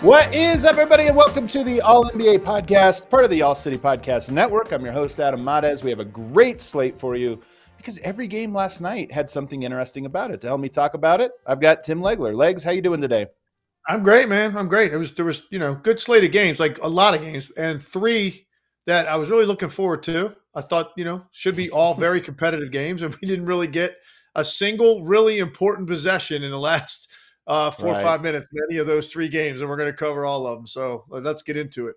What is everybody, and welcome to the All NBA podcast, part of the All City Podcast Network. I'm your host, Adam Mares. We have a great slate for you because every game last night had something interesting about it. To help me talk about it, I've got Tim Legler. Legs, how you doing today? I'm great, man. I'm great. It was there was you know good slate of games, like a lot of games, and three that I was really looking forward to. I thought you know should be all very competitive games, and we didn't really get a single really important possession in the last uh, four right. or five minutes in any of those three games, and we're going to cover all of them. So let's get into it.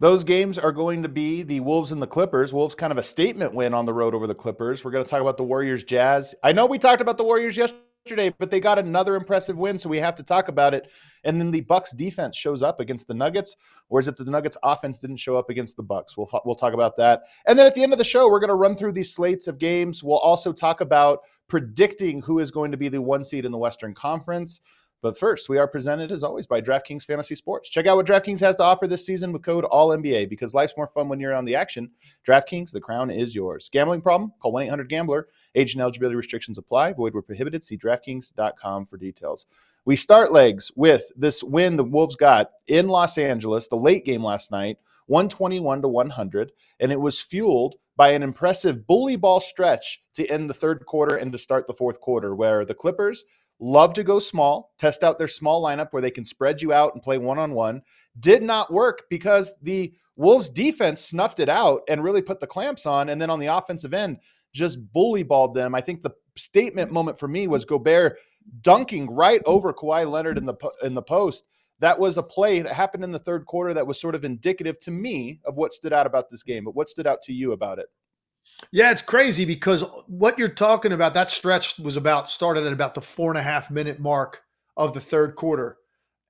Those games are going to be the Wolves and the Clippers. Wolves kind of a statement win on the road over the Clippers. We're going to talk about the Warriors Jazz. I know we talked about the Warriors yesterday, but they got another impressive win, so we have to talk about it. And then the Bucks defense shows up against the Nuggets, or is it that the Nuggets offense didn't show up against the Bucks? We'll we'll talk about that. And then at the end of the show, we're going to run through these slates of games. We'll also talk about predicting who is going to be the one seed in the Western Conference. But first, we are presented as always by DraftKings Fantasy Sports. Check out what DraftKings has to offer this season with code ALLNBA because life's more fun when you're on the action. DraftKings, the crown is yours. Gambling problem? Call 1 800 Gambler. Age and eligibility restrictions apply. Void where prohibited. See DraftKings.com for details. We start legs with this win the Wolves got in Los Angeles, the late game last night, 121 to 100. And it was fueled by an impressive bully ball stretch to end the third quarter and to start the fourth quarter, where the Clippers love to go small, test out their small lineup where they can spread you out and play one on one. Did not work because the Wolves defense snuffed it out and really put the clamps on. And then on the offensive end, just bully balled them. I think the statement moment for me was Gobert dunking right over Kawhi Leonard in the in the post. That was a play that happened in the third quarter that was sort of indicative to me of what stood out about this game. But what stood out to you about it? Yeah, it's crazy because what you're talking about, that stretch was about started at about the four and a half minute mark of the third quarter.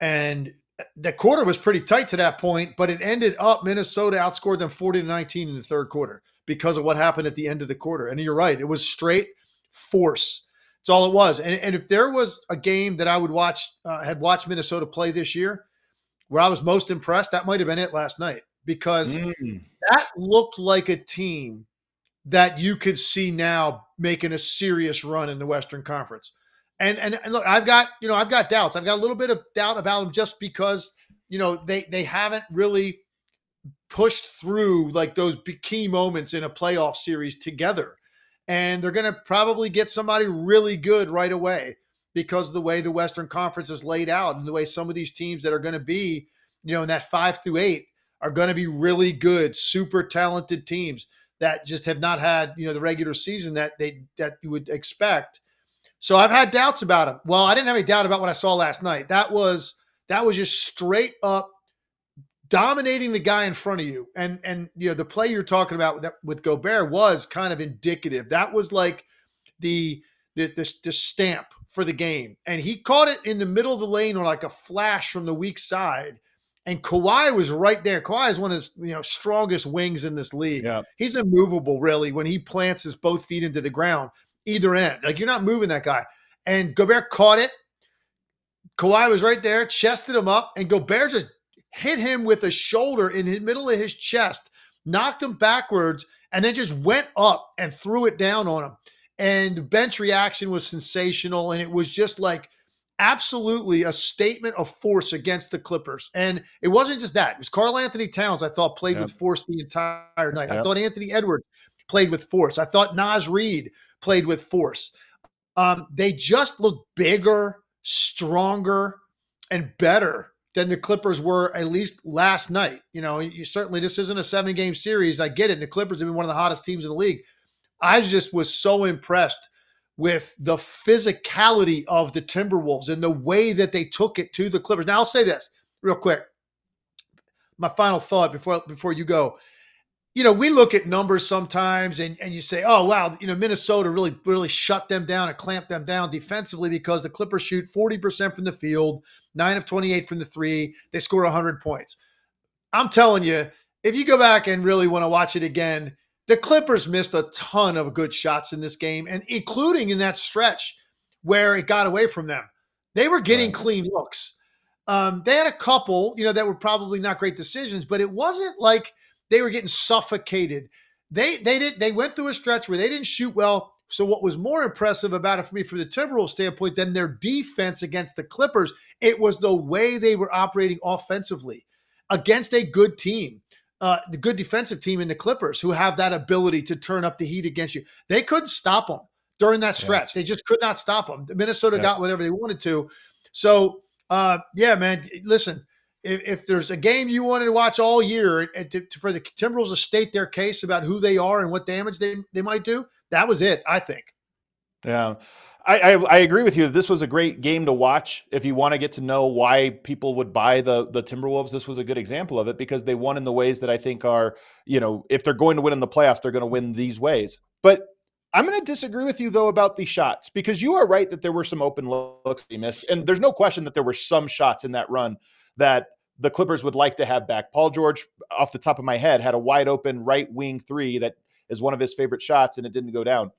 And the quarter was pretty tight to that point, but it ended up Minnesota outscored them 40 to 19 in the third quarter because of what happened at the end of the quarter. And you're right, it was straight force. It's all it was. And, and if there was a game that I would watch, uh, had watched Minnesota play this year, where I was most impressed, that might have been it last night because mm. that looked like a team that you could see now making a serious run in the Western Conference. And, and and look, I've got you know I've got doubts. I've got a little bit of doubt about them just because you know they they haven't really pushed through like those key moments in a playoff series together. And they're going to probably get somebody really good right away because of the way the Western Conference is laid out and the way some of these teams that are going to be, you know, in that five through eight are going to be really good, super talented teams that just have not had you know the regular season that they that you would expect. So I've had doubts about him. Well, I didn't have any doubt about what I saw last night. That was that was just straight up dominating the guy in front of you. And and you know the play you're talking about with, with Gobert was kind of indicative. That was like the the, the the stamp for the game, and he caught it in the middle of the lane or like a flash from the weak side and Kawhi was right there. Kawhi is one of his you know strongest wings in this league. Yeah. He's immovable, really, when he plants his both feet into the ground, either end. Like you're not moving that guy. And Gobert caught it. Kawhi was right there, chested him up, and Gobert just hit him with a shoulder in the middle of his chest, knocked him backwards, and then just went up and threw it down on him. And the bench reaction was sensational. And it was just like absolutely a statement of force against the Clippers. And it wasn't just that. It was Karl-Anthony Towns, I thought, played yep. with force the entire night. Yep. I thought Anthony Edwards played with force. I thought Naz Reid played with force. Um, they just look bigger, stronger, and better than the Clippers were at least last night. You know, you certainly this isn't a seven game series. I get it. And the Clippers have been one of the hottest teams in the league. I just was so impressed with the physicality of the Timberwolves and the way that they took it to the Clippers. Now I'll say this real quick. My final thought before before you go. You know, we look at numbers sometimes and, and you say, oh wow, you know, Minnesota really, really shut them down and clamped them down defensively because the Clippers shoot 40% from the field, nine of 28 from the three. They score 100 points. I'm telling you, if you go back and really want to watch it again, the Clippers missed a ton of good shots in this game, and including in that stretch where it got away from them. They were getting right. clean looks. Um, they had a couple, you know, that were probably not great decisions, but it wasn't like they were getting suffocated. They they did they went through a stretch where they didn't shoot well. So what was more impressive about it for me from the Timberwolves standpoint than their defense against the Clippers, it was the way they were operating offensively against a good team uh, the good defensive team in the Clippers who have that ability to turn up the heat against you. They couldn't stop them during that stretch. Yeah. They just could not stop them. Minnesota yeah. got whatever they wanted to. So, uh, yeah, man, listen, if, if, there's a game you wanted to watch all year and to, to, for the Timberwolves to state their case about who they are and what damage they, they might do, that was it, I think. Yeah. I, I, I, agree with you. that This was a great game to watch. If you want to get to know why people would buy the the Timberwolves, this was a good example of it because they won in the ways that I think are, you know, if they're going to win in the playoffs, they're going to win these ways. But I'm going to disagree with you though about the shots because you are right that there were some open looks he missed, and there's no question that there were some shots in that run that the Clippers would like to have back. Paul George, off the top of my head, had a wide open right wing three that is one of his favorite shots, and it didn't go down.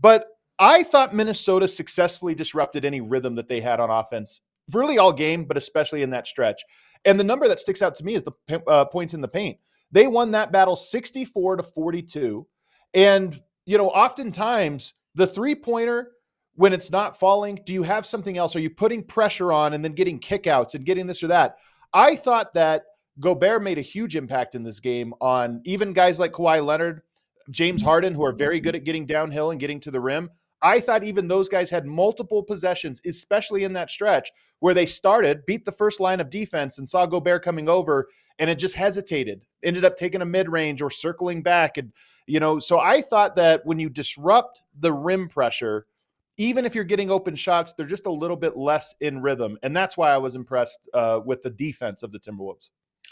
But I thought Minnesota successfully disrupted any rhythm that they had on offense, really all game, but especially in that stretch. And the number that sticks out to me is the uh, points in the paint. They won that battle 64 to 42. And, you know, oftentimes the three pointer, when it's not falling, do you have something else? Are you putting pressure on and then getting kickouts and getting this or that? I thought that Gobert made a huge impact in this game on even guys like Kawhi Leonard, James Harden, who are very good at getting downhill and getting to the rim. I thought even those guys had multiple possessions, especially in that stretch where they started, beat the first line of defense, and saw Gobert coming over, and it just hesitated. Ended up taking a mid range or circling back, and you know. So I thought that when you disrupt the rim pressure, even if you're getting open shots, they're just a little bit less in rhythm, and that's why I was impressed uh, with the defense of the Timberwolves.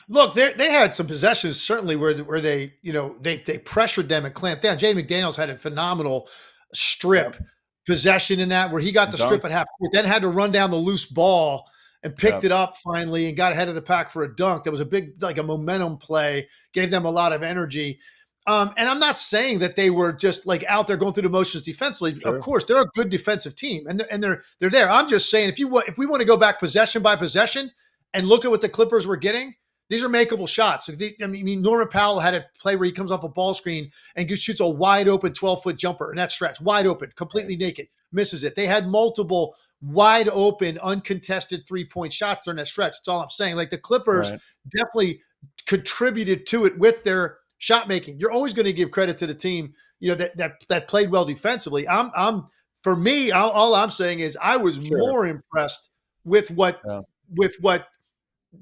Look, they they had some possessions certainly where where they you know they they pressured them and clamped down. Jay McDaniels had a phenomenal strip yep. possession in that where he got the Dunk. strip at half court, then had to run down the loose ball and picked yep. it up finally and got ahead of the pack for a dunk. That was a big, like a momentum play, gave them a lot of energy. Um, and I'm not saying that they were just like out there going through the motions defensively. Sure. Of course, they're a good defensive team, and they're, and they're they're there. I'm just saying if you want, if we want to go back possession by possession and look at what the Clippers were getting, these are makeable shots. I mean, Norman Powell had a play where he comes off a ball screen and shoots a wide open 12 foot jumper in that stretch, wide open, completely naked, misses it. They had multiple wide open, uncontested three point shots during that stretch. That's all I'm saying. Like the Clippers right. definitely contributed to it with their shot making. You're always going to give credit to the team, you know, that that that played well defensively. I'm I'm for me, all, all I'm saying is I was sure. more impressed with what yeah. with what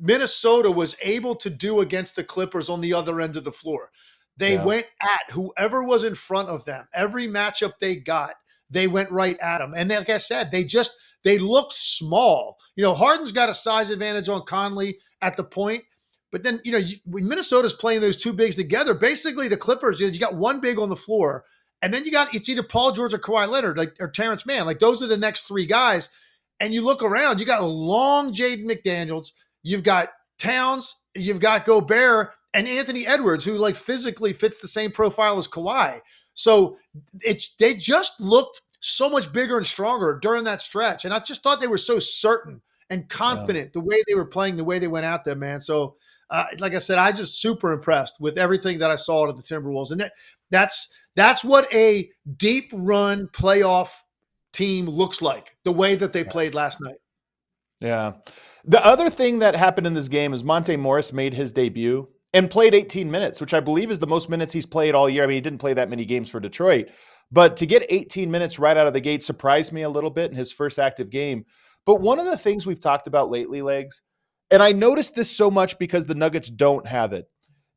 Minnesota was able to do against the Clippers on the other end of the floor. They yeah. went at whoever was in front of them. Every matchup they got, they went right at them. And like I said, they just they looked small. You know, Harden's got a size advantage on Conley at the point, but then you know when Minnesota's playing those two bigs together, basically the Clippers, you, know, you got one big on the floor, and then you got it's either Paul George or Kawhi Leonard, like or Terrence Mann. Like those are the next three guys. And you look around, you got a long Jaden McDaniels. You've got Towns, you've got Gobert, and Anthony Edwards, who like physically fits the same profile as Kawhi. So it's they just looked so much bigger and stronger during that stretch. And I just thought they were so certain and confident yeah. the way they were playing, the way they went out there, man. So uh, like I said, I just super impressed with everything that I saw at the Timberwolves. And that, that's that's what a deep run playoff team looks like, the way that they played last night. Yeah. The other thing that happened in this game is Monte Morris made his debut and played 18 minutes, which I believe is the most minutes he's played all year. I mean, he didn't play that many games for Detroit, but to get 18 minutes right out of the gate surprised me a little bit in his first active game. But one of the things we've talked about lately, Legs, and I noticed this so much because the Nuggets don't have it.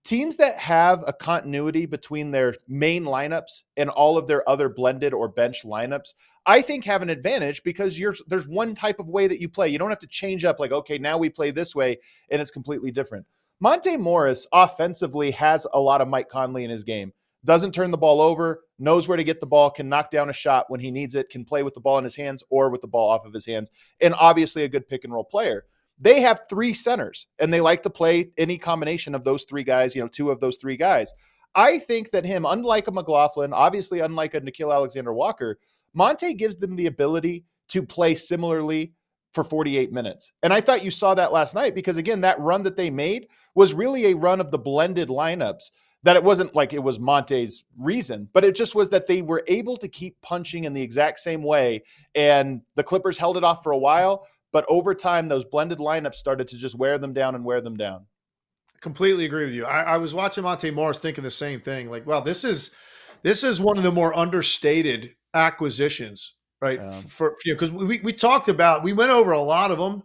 Teams that have a continuity between their main lineups and all of their other blended or bench lineups, I think have an advantage because there's one type of way that you play. You don't have to change up like, okay, now we play this way and it's completely different. Monte Morris offensively has a lot of Mike Conley in his game. Doesn't turn the ball over, knows where to get the ball, can knock down a shot when he needs it, can play with the ball in his hands or with the ball off of his hands, and obviously a good pick and roll player. They have three centers and they like to play any combination of those three guys, you know, two of those three guys. I think that him, unlike a McLaughlin, obviously unlike a Nickeil Alexander Walker, Monte gives them the ability to play similarly for 48 minutes. And I thought you saw that last night because, again, that run that they made was really a run of the blended lineups. That it wasn't like it was Monte's reason, but it just was that they were able to keep punching in the exact same way. And the Clippers held it off for a while. But over time, those blended lineups started to just wear them down and wear them down. Completely agree with you. I, I was watching Monte Morris thinking the same thing. Like, well, this is this is one of the more understated acquisitions right? Um, for you know, because we we talked about we went over a lot of them,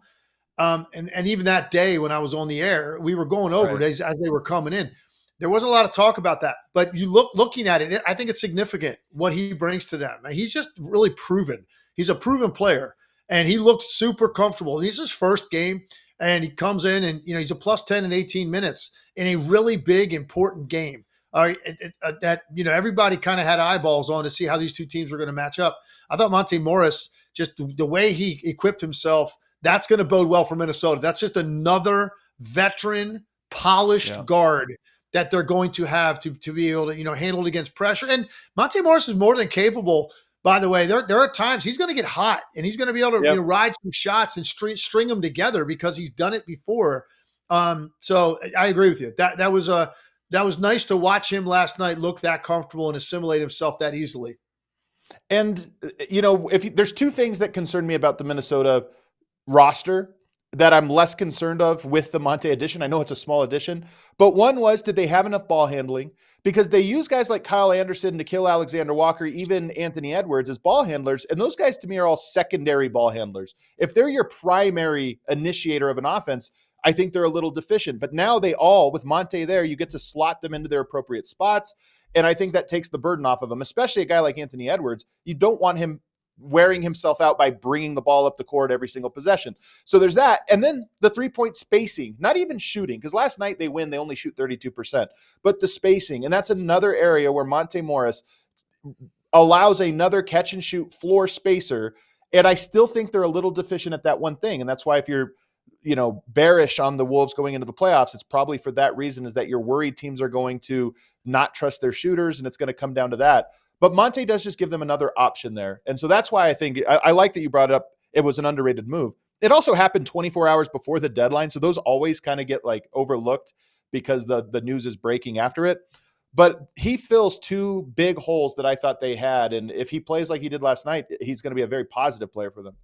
um, and and even that day when I was on the air, we were going over right. as, as they were coming in. There wasn't a lot of talk about that, but you look looking at it, I think it's significant what he brings to them. He's just really proven. He's a proven player, and he looked super comfortable. He's his first game, and he comes in and you know he's a plus ten in eighteen minutes in a really big important game. Uh, uh, that you know everybody kind of had eyeballs on to see how these two teams were going to match up. I thought Monte Morris, just the way he equipped himself, that's going to bode well for Minnesota. That's just another veteran, polished yeah. guard that they're going to have to to be able to you know handle it against pressure. And Monte Morris is more than capable. By the way, there, there are times he's going to get hot and he's going to be able to yep. you know, ride some shots and string, string them together because he's done it before. Um, so I agree with you. That that was a that was nice to watch him last night look that comfortable and assimilate himself that easily. And uh, you know, if there's two things that concern me about the Minnesota roster that I'm less concerned of with the Monte addition. I know it's a small addition, but one was did they have enough ball handling? Because they use guys like Kyle Anderson, Nickeil Alexander Walker, even Anthony Edwards as ball handlers. And those guys to me are all secondary ball handlers. If they're your primary initiator of an offense, I think they're a little deficient. But now they all, with Monte there, you get to slot them into their appropriate spots. And I think that takes the burden off of them, especially a guy like Anthony Edwards. You don't want him wearing himself out by bringing the ball up the court every single possession. So there's that. And then the three point spacing, not even shooting, because last night they win, they only shoot 32%, but the spacing. And that's another area where Monte Morris allows another catch and shoot floor spacer. And I still think they're a little deficient at that one thing. And that's why if you're you know bearish on the Wolves going into the playoffs, it's probably for that reason is that you're worried teams are going to not trust their shooters, and it's going to come down to that. But Monte does just give them another option there, and so that's why I think I, I like that you brought it up. It was an underrated move. It also happened 24 hours before the deadline, so those always kind of get like overlooked because the the news is breaking after it. But he fills two big holes that I thought they had, and if he plays like he did last night, he's going to be a very positive player for them.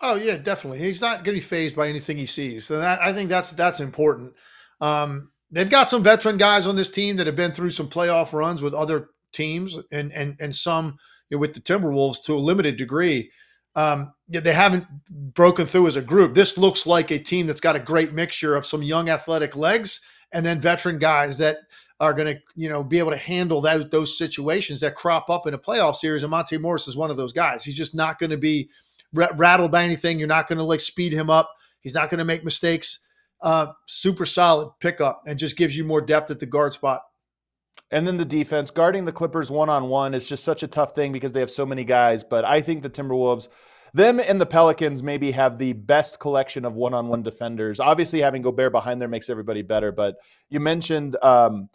Oh yeah, definitely. He's not going to be fazed by anything he sees. So that, I think that's that's important. Um, they've got some veteran guys on this team that have been through some playoff runs with other teams, and and and some you know, with the Timberwolves to a limited degree. Um, they haven't broken through as a group. This looks like a team that's got a great mixture of some young athletic legs and then veteran guys that are going to, you know, be able to handle that, those situations that crop up in a playoff series. And Monte Morris is one of those guys. He's just not going to be rattled by anything. You're not going to like speed him up. He's not going to make mistakes. Uh, super solid pickup and just gives you more depth at the guard spot. And then the defense, guarding the Clippers one on one is just such a tough thing because they have so many guys. But I think the Timberwolves, them and the Pelicans maybe have the best collection of one on one defenders. Obviously, having Gobert behind there makes everybody better. But you mentioned um,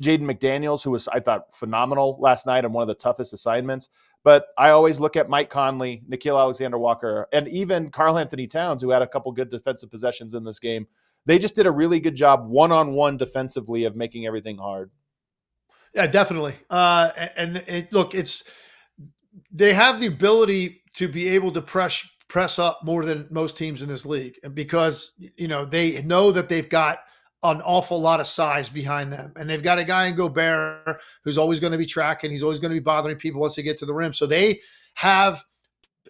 Jaden McDaniels, who was, I thought, phenomenal last night on one of the toughest assignments. But I always look at Mike Conley, Nickeil Alexander Walker, and even Karl-Anthony Towns, who had a couple good defensive possessions in this game. They just did a really good job one on one defensively of making everything hard. Yeah, definitely. Uh, and it, look, it's they have the ability to be able to press press up more than most teams in this league because you know they know that they've got an awful lot of size behind them. And they've got a guy in Gobert who's always going to be tracking. He's always going to be bothering people once they get to the rim. So they have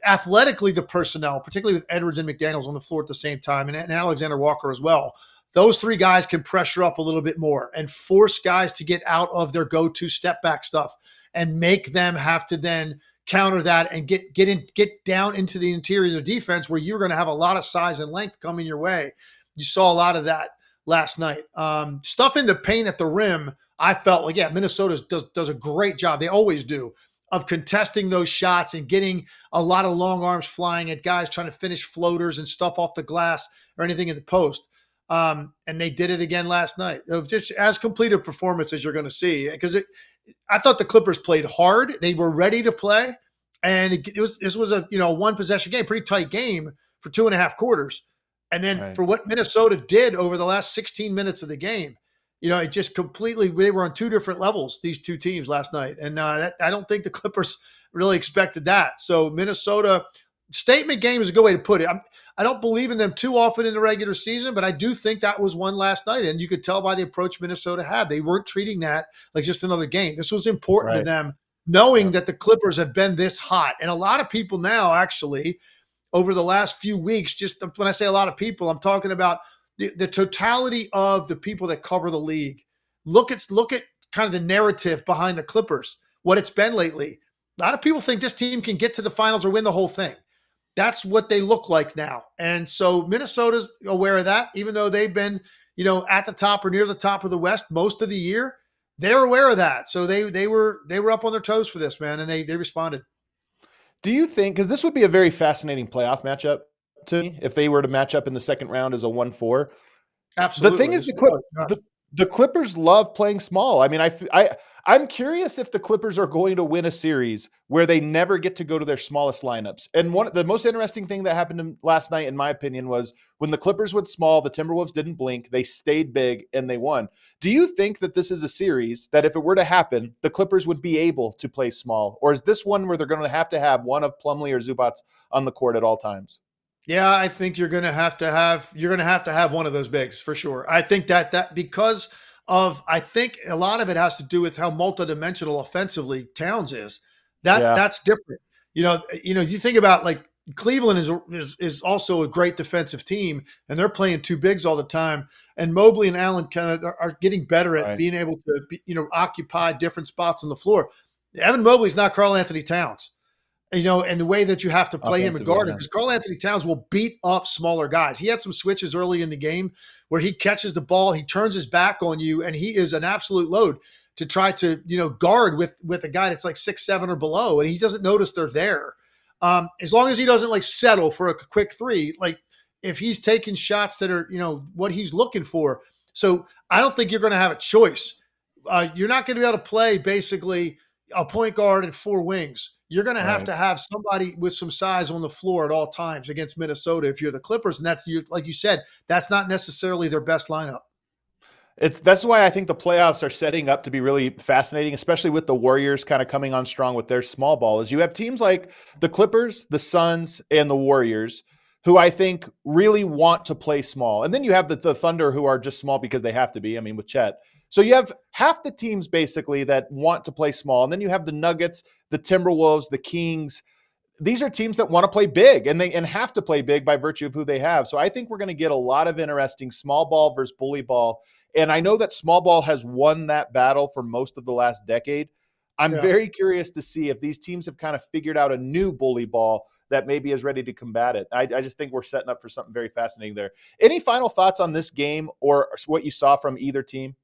athletically the personnel, particularly with Edwards and McDaniels on the floor at the same time, and, and Alexander Walker as well. Those three guys can pressure up a little bit more and force guys to get out of their go-to step back stuff and make them have to then counter that and get get in get down into the interior of defense where you're going to have a lot of size and length coming your way. You saw a lot of that last night. Um, stuff in the paint at the rim, I felt like yeah, Minnesota does does a great job. They always do of contesting those shots and getting a lot of long arms flying at guys trying to finish floaters and stuff off the glass or anything in the post. Um, and they did it again last night. Of just as complete a performance as you're going to see because it. I thought the Clippers played hard. They were ready to play, and it, it was this was a you know one possession game, pretty tight game for two and a half quarters. And then right. for what Minnesota did over the last 16 minutes of the game, you know, it just completely, they were on two different levels, these two teams last night. And uh, that, I don't think the Clippers really expected that. So Minnesota, statement game is a good way to put it. I'm, I do not believe in them too often in the regular season, but I do think that was one last night. And you could tell by the approach Minnesota had. They weren't treating that like just another game. This was important right. to them, knowing yeah. that the Clippers have been this hot. And a lot of people now actually – over the last few weeks, just when I say a lot of people, I'm talking about the, the totality of the people that cover the league. Look at look at kind of the narrative behind the Clippers, what it's been lately. A lot of people think this team can get to the finals or win the whole thing. That's what they look like now. And so Minnesota's aware of that, even though they've been, you know, at the top or near the top of the West most of the year. They're aware of that. So they they were they were up on their toes for this, man, and they they responded. Do you think because this would be a very fascinating playoff matchup to me if they were to match up in the second round as a one four? Absolutely. The thing is, the, Clip, oh, the, the Clippers love playing small. I mean, I, I, I'm curious if the Clippers are going to win a series where they never get to go to their smallest lineups. And one, the most interesting thing that happened last night, in my opinion, was when the Clippers went small, the Timberwolves didn't blink. They stayed big and they won. Do you think that this is a series that if it were to happen, the Clippers would be able to play small, or is this one where they're going to have to have one of Plumlee or Zubac on the court at all times? Yeah, I think you're going to have to have you're going to have to have one of those bigs for sure. I think that that because of I think a lot of it has to do with how multidimensional offensively Towns is. That yeah. that's different. You know, you know, you think about like Cleveland is, is is also a great defensive team, and they're playing two bigs all the time. And Mobley and Allen kind of are, are getting better at right. being able to, be, you know, occupy different spots on the floor. Evan Mobley's not Karl-Anthony Towns you know, and the way that you have to play him and guard him because Karl-Anthony Towns will beat up smaller guys. He had some switches early in the game where he catches the ball, he turns his back on you, and he is an absolute load to try to you know guard with with a guy that's like six seven or below, and he doesn't notice they're there. Um, as long as he doesn't like settle for a quick three, like if he's taking shots that are you know what he's looking for. So I don't think you're going to have a choice. Uh, you're not going to be able to play basically a point guard and four wings you're going to have to have somebody with some size on the floor at all times against Minnesota if you're the Clippers, and that's you, like you said, that's not necessarily their best lineup. It's that's why I think the playoffs are setting up to be really fascinating, especially with the Warriors kind of coming on strong with their small ball. Is you have teams like the Clippers, the Suns, and the Warriors who I think really want to play small, and then you have the, the Thunder who are just small because they have to be. I mean, with Chet. So you have half the teams basically that want to play small, and then you have the Nuggets, the Timberwolves, the Kings. These are teams that want to play big and they and have to play big by virtue of who they have. So I think we're going to get a lot of interesting small ball versus bully ball. And I know that small ball has won that battle for most of the last decade. I'm yeah. very curious to see if these teams have kind of figured out a new bully ball that maybe is ready to combat it. I, I, just think we're setting up for something very fascinating there. Any final thoughts on this game or what you saw from either team?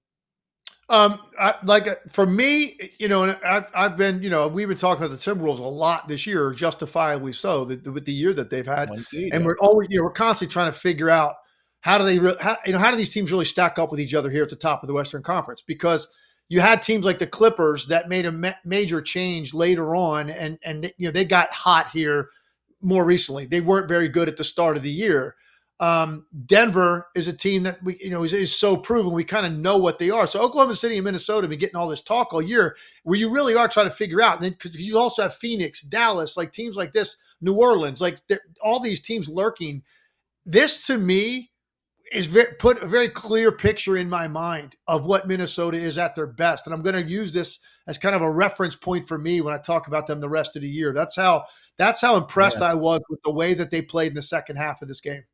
Um, I, like uh, for me, you know, and I've, I've been, you know, we've been talking about the Timberwolves a lot this year, justifiably so, the, the, with the year that they've had, and we're always, you know, we're constantly trying to figure out how do they, re- how, you know, how do these teams really stack up with each other here at the top of the Western Conference? Because you had teams like the Clippers that made a ma- major change later on, and and you know they got hot here more recently. They weren't very good at the start of the year. Um, Denver is a team that we, you know, is, is so proven. We kind of know what they are. So Oklahoma City and Minnesota have been getting all this talk all year, where you really are trying to figure out. And then because you also have Phoenix, Dallas, like teams like this, New Orleans, like all these teams lurking. This to me is very, put a very clear picture in my mind of what Minnesota is at their best, and I'm going to use this as kind of a reference point for me when I talk about them the rest of the year. That's how that's how impressed yeah. I was with the way that they played in the second half of this game.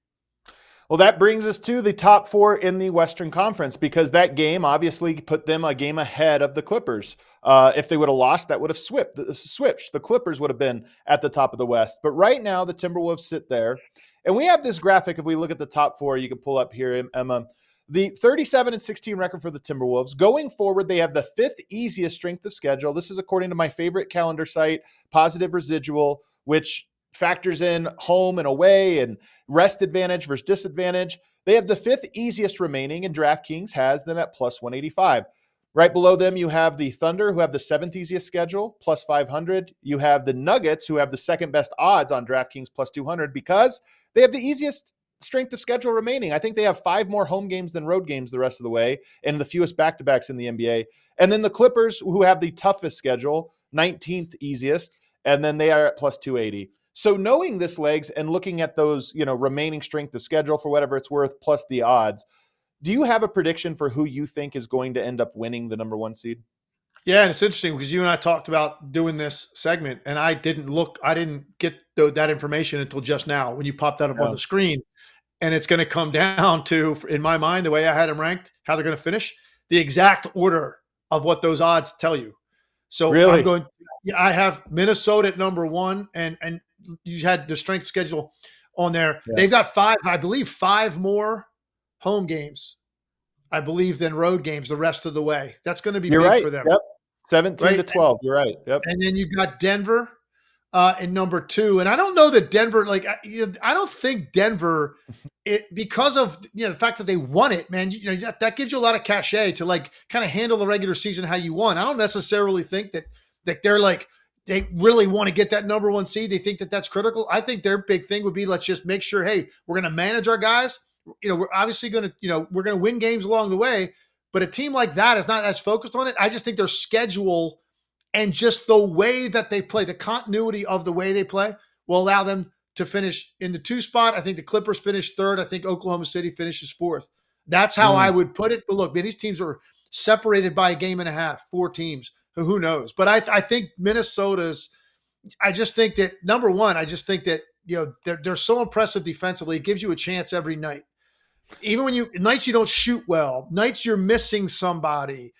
Well, that brings us to the top four in the Western Conference because that game obviously put them a game ahead of the Clippers. Uh, if they would have lost, that would have swiped, switched. The Clippers would have been at the top of the West. But right now, the Timberwolves sit there. And we have this graphic. If we look at the top four, you can pull up here, Emma. The 37 and 16 record for the Timberwolves. Going forward, they have the fifth easiest strength of schedule. This is according to my favorite calendar site, Positive Residual, which factors in home and away and rest advantage versus disadvantage. They have the fifth easiest remaining, and DraftKings has them at plus 185. Right below them, you have the Thunder, who have the seventh easiest schedule, plus 500. You have the Nuggets, who have the second best odds on DraftKings, plus 200, because they have the easiest strength of schedule remaining. I think they have five more home games than road games the rest of the way, and the fewest back to backs in the NBA. And then the Clippers, who have the toughest schedule, 19th easiest, and then they are at plus 280. So knowing this legs and looking at those, you know, remaining strength of schedule for whatever it's worth, plus the odds, do you have a prediction for who you think is going to end up winning the number one seed? Yeah, and it's interesting because you and I talked about doing this segment, and I didn't look, I didn't get the, that information until just now when you popped that up on the screen. And it's going to come down to, in my mind, the way I had them ranked, how they're going to finish, the exact order of what those odds tell you. So really? I'm going. I have Minnesota at number one, and and you had the strength schedule on there. Yeah. They've got five, I believe, five more home games, I believe, than road games the rest of the way. That's going to be You're big right. for them. Yep. 17 right? to 12. You're right. Yep. And then you've got Denver uh, in number two. And I don't know that Denver, like, I, you know, I don't think Denver, it because of you know the fact that they won it, man. You know that, that gives you a lot of cachet to like kind of handle the regular season how you won. I don't necessarily think that that they're like they really want to get that number one seed. They think that that's critical. I think their big thing would be let's just make sure, hey, we're going to manage our guys. You know, we're obviously going to, you know, we're going to win games along the way. But a team like that is not as focused on it. I just think their schedule and just the way that they play, the continuity of the way they play, will allow them to finish in the two spot. I think the Clippers finish third. I think Oklahoma City finishes fourth. That's how mm. I would put it. But look, man, these teams are separated by a game and a half, four teams who knows? But I, I think Minnesota's. I just think that number one, I just think that you know they're they're so impressive defensively. It gives you a chance every night. Even when you nights you don't shoot well, nights you're missing somebody,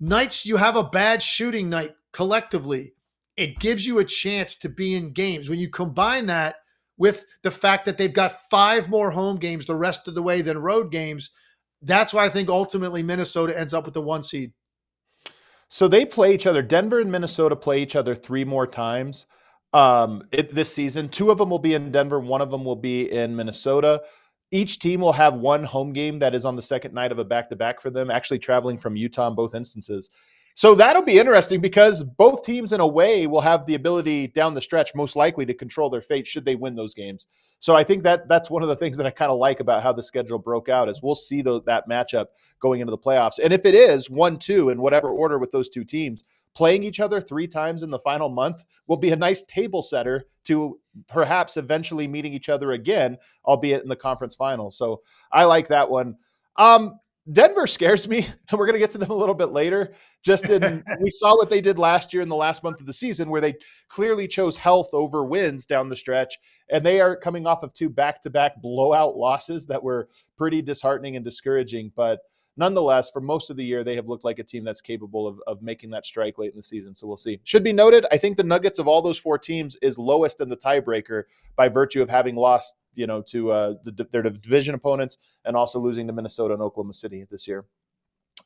nights you have a bad shooting night collectively, it gives you a chance to be in games. When you combine that with the fact that they've got five more home games the rest of the way than road games, that's why I think ultimately Minnesota ends up with the one seed. So they play each other. Denver and Minnesota play each other three more times um, it, this season. Two of them will be in Denver. One of them will be in Minnesota. Each team will have one home game that is on the second night of a back to back for them, actually traveling from Utah in both instances. So that'll be interesting because both teams, in a way, will have the ability down the stretch, most likely, to control their fate should they win those games. So I think that that's one of the things that I kind of like about how the schedule broke out is we'll see the, that matchup going into the playoffs. And if it is one two in whatever order with those two teams, playing each other three times in the final month will be a nice table setter to perhaps eventually meeting each other again, albeit in the conference finals. So I like that one. Um, Denver scares me, and we're going to get to them a little bit later. Just in, we saw what they did last year in the last month of the season, where they clearly chose health over wins down the stretch, and they are coming off of two back-to-back blowout losses that were pretty disheartening and discouraging. But nonetheless, for most of the year, they have looked like a team that's capable of, of making that strike late in the season. So we'll see. Should be noted, I think the Nuggets of all those four teams is lowest in the tiebreaker by virtue of having lost you know, to uh, the, their division opponents and also losing to Minnesota and Oklahoma City this year.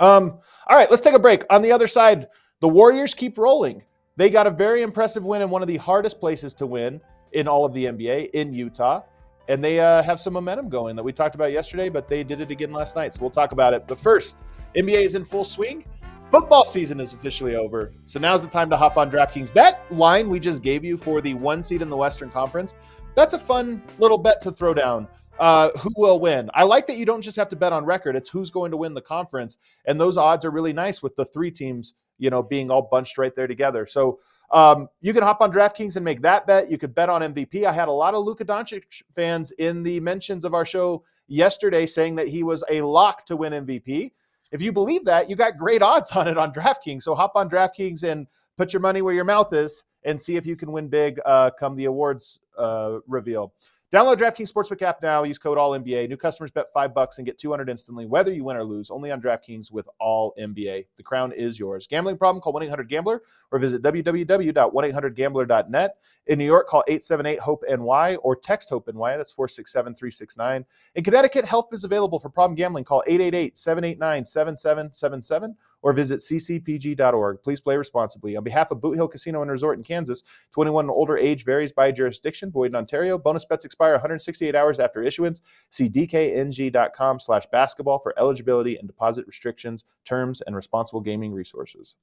Um, all right, let's take a break. On the other side, the Warriors keep rolling. They got a very impressive win in one of the hardest places to win in all of the NBA in Utah. And they uh, have some momentum going that we talked about yesterday, but they did it again last night. So we'll talk about it. But first, NBA is in full swing. Football season is officially over. So now's the time to hop on DraftKings. That line we just gave you for the one seed in the Western Conference that's a fun little bet to throw down. uh, who will win. I like that you don't just have to bet on record; it's who's going to win the conference, and those odds are really nice with the three teams, you know, being all bunched right there together. So um, you can hop on DraftKings and make that bet. You could bet on MVP. I had a lot of Luka Doncic fans in the mentions of our show yesterday saying that he was a lock to win MVP. If you believe that, you got great odds on it on DraftKings. So hop on DraftKings and put your money where your mouth is and see if you can win big uh, come the awards uh, reveal. Download DraftKings Sportsbook app now. Use code All NBA. New customers bet five bucks and get 200 instantly, whether you win or lose. Only on DraftKings with All NBA. The crown is yours. Gambling problem? Call 1-800-GAMBLER or visit www.1800gambler.net. In New York, call 878-HOPE-NY or text HOPE-NY. That's 467-369. In Connecticut, help is available for problem gambling. Call 888-789-7777 or visit ccpg.org. Please play responsibly. On behalf of Boot Hill Casino and Resort in Kansas, 21 and older age varies by jurisdiction. Void in Ontario. Bonus bets expire 168 hours after issuance. See dkng.com slash basketball for eligibility and deposit restrictions, terms, and responsible gaming resources.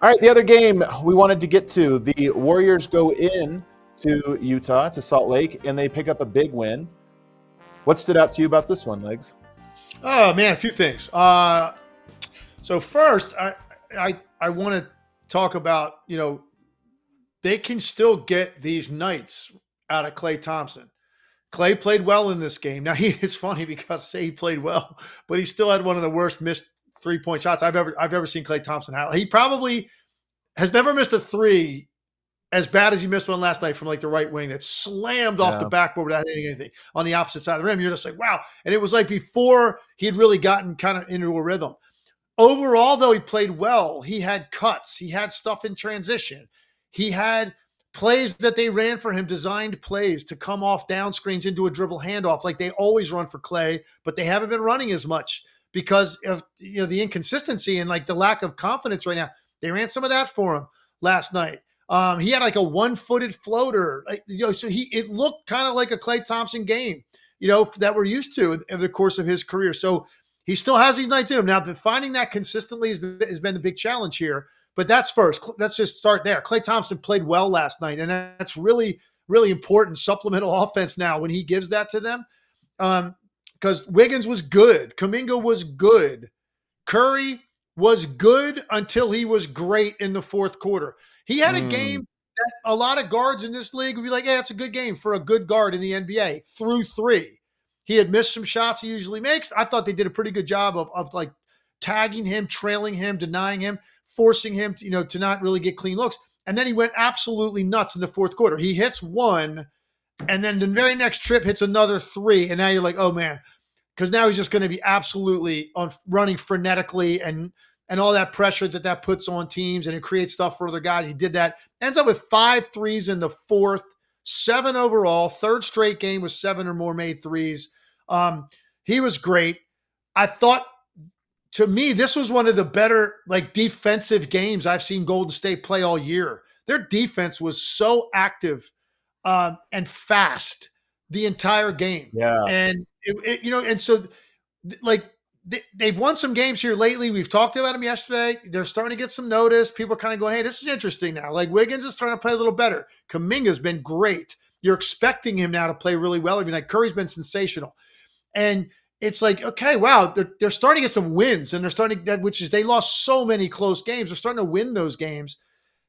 All right, the other game we wanted to get to the Warriors go in to Utah, to Salt Lake, and they pick up a big win. What stood out to you about this one, Legs? Oh man, a few things. Uh, so first, I I I want to talk about you know they can still get these nights out of Klay Thompson. Klay played well in this game. Now he it's funny because say he played well, but he still had one of the worst missed three point shots I've ever I've ever seen Klay Thompson have. He probably has never missed a three as bad as he missed one last night from like the right wing that slammed off the backboard without hitting anything on the opposite side of the rim. You're just like, wow. And it was like before he had really gotten kind of into a rhythm. Overall, though, he played well. He had cuts, he had stuff in transition, he had plays that they ran for him, designed plays to come off down screens into a dribble handoff like they always run for Klay, but they haven't been running as much because of you know the inconsistency and like the lack of confidence right now. They ran some of that for him last night. Um, he had like a one-footed floater, like, you know, so he it looked kind of like a Klay Thompson game, you know, that we're used to in the course of his career. So he still has these nights in him. Now, finding that consistently has been, has been the big challenge here. But that's first. Let's just start there. Klay Thompson played well last night, and that's really, really important supplemental offense now when he gives that to them. Um, because Wiggins was good, Kuminga was good, Curry was good until he was great in the fourth quarter. He had a mm. game that a lot of guards in this league would be like, yeah, it's a good game for a good guard in the NBA through three. He had missed some shots he usually makes. I thought they did a pretty good job of, of like tagging him, trailing him, denying him, forcing him to, you know, to not really get clean looks. And then he went absolutely nuts in the fourth quarter. He hits one, and then the very next trip hits another three. And now you're like, oh man, because now he's just going to be absolutely on running frenetically and and all that pressure that that puts on teams and it creates stuff for other guys. He did that. Ends up with five threes in the fourth, seven overall, third straight game with seven or more made threes. Um, he was great. I thought to me, this was one of the better like defensive games I've seen Golden State play all year. Their defense was so active um, and fast the entire game. Yeah, and it, it, you know, and so like they've won some games here lately. We've talked about them yesterday. They're starting to get some notice. People are kind of going, hey, this is interesting now. Like Wiggins is starting to play a little better. Kuminga's been great. You're expecting him now to play really well every night. Curry's been sensational. And it's like, okay, wow, they're, they're starting to get some wins and they're starting to, which is they lost so many close games. They're starting to win those games.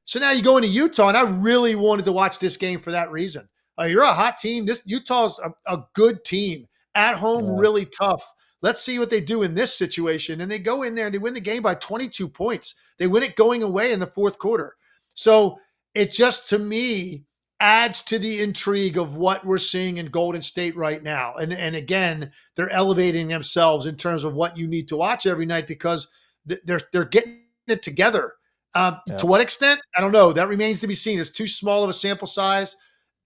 So now you go into Utah, and I really wanted to watch this game for that reason. Uh, you're a hot team. This Utah's a, a good team at home, yeah. really tough. Let's see what they do in this situation. And they go in there and they win the game by 22 points. They win it going away in the fourth quarter. So it just, to me, adds to the intrigue of what we're seeing in Golden State right now. And, and again, they're elevating themselves in terms of what you need to watch every night because they're, they're getting it together. Uh, yeah. To what extent? I don't know. That remains to be seen. It's too small of a sample size.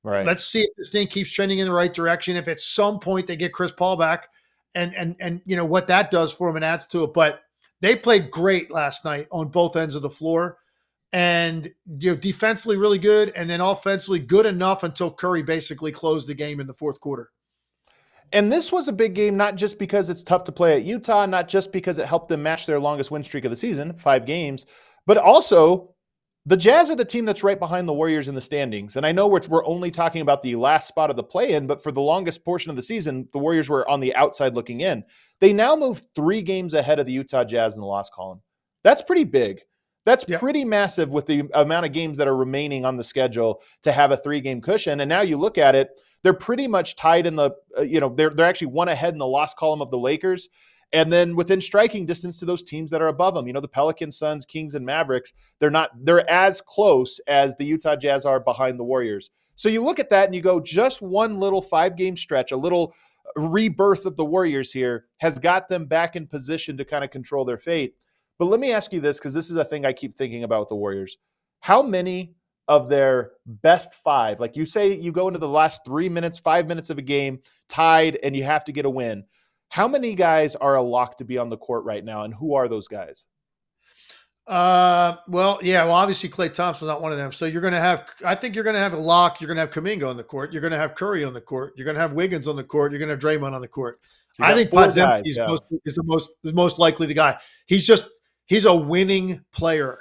Right. Let's see if this thing keeps trending in the right direction. If at some point they get Chris Paul back, and and and you know what that does for them and adds to it. But they played great last night on both ends of the floor, and you know defensively really good, and then offensively good enough until Curry basically closed the game in the fourth quarter. And this was a big game, not just because it's tough to play at Utah, not just because it helped them match their longest win streak of the season, five games, but also the Jazz are the team that's right behind the Warriors in the standings. And I know we're, we're only talking about the last spot of the play in, but for the longest portion of the season, the Warriors were on the outside looking in. They now move three games ahead of the Utah Jazz in the loss column. That's pretty big. That's yep. pretty massive with the amount of games that are remaining on the schedule to have a three game cushion. And now you look at it, they're pretty much tied in the, uh, you know, they're, they're actually one ahead in the loss column of the Lakers and then within striking distance to those teams that are above them you know the pelicans suns kings and mavericks they're not they're as close as the utah jazz are behind the warriors so you look at that and you go just one little five game stretch a little rebirth of the warriors here has got them back in position to kind of control their fate but let me ask you this because this is a thing i keep thinking about with the warriors how many of their best five like you say you go into the last three minutes five minutes of a game tied and you have to get a win how many guys are a lock to be on the court right now, and who are those guys? Uh, well, yeah, well, obviously Klay Thompson's not one of them. So you're going to have, I think you're going to have a lock. You're going to have Kuminga on the court. You're going to have Curry on the court. You're going to have Wiggins on the court. You're going to have Draymond on the court. So I think Podziemski is, yeah. is the most is most likely the guy. He's just he's a winning player,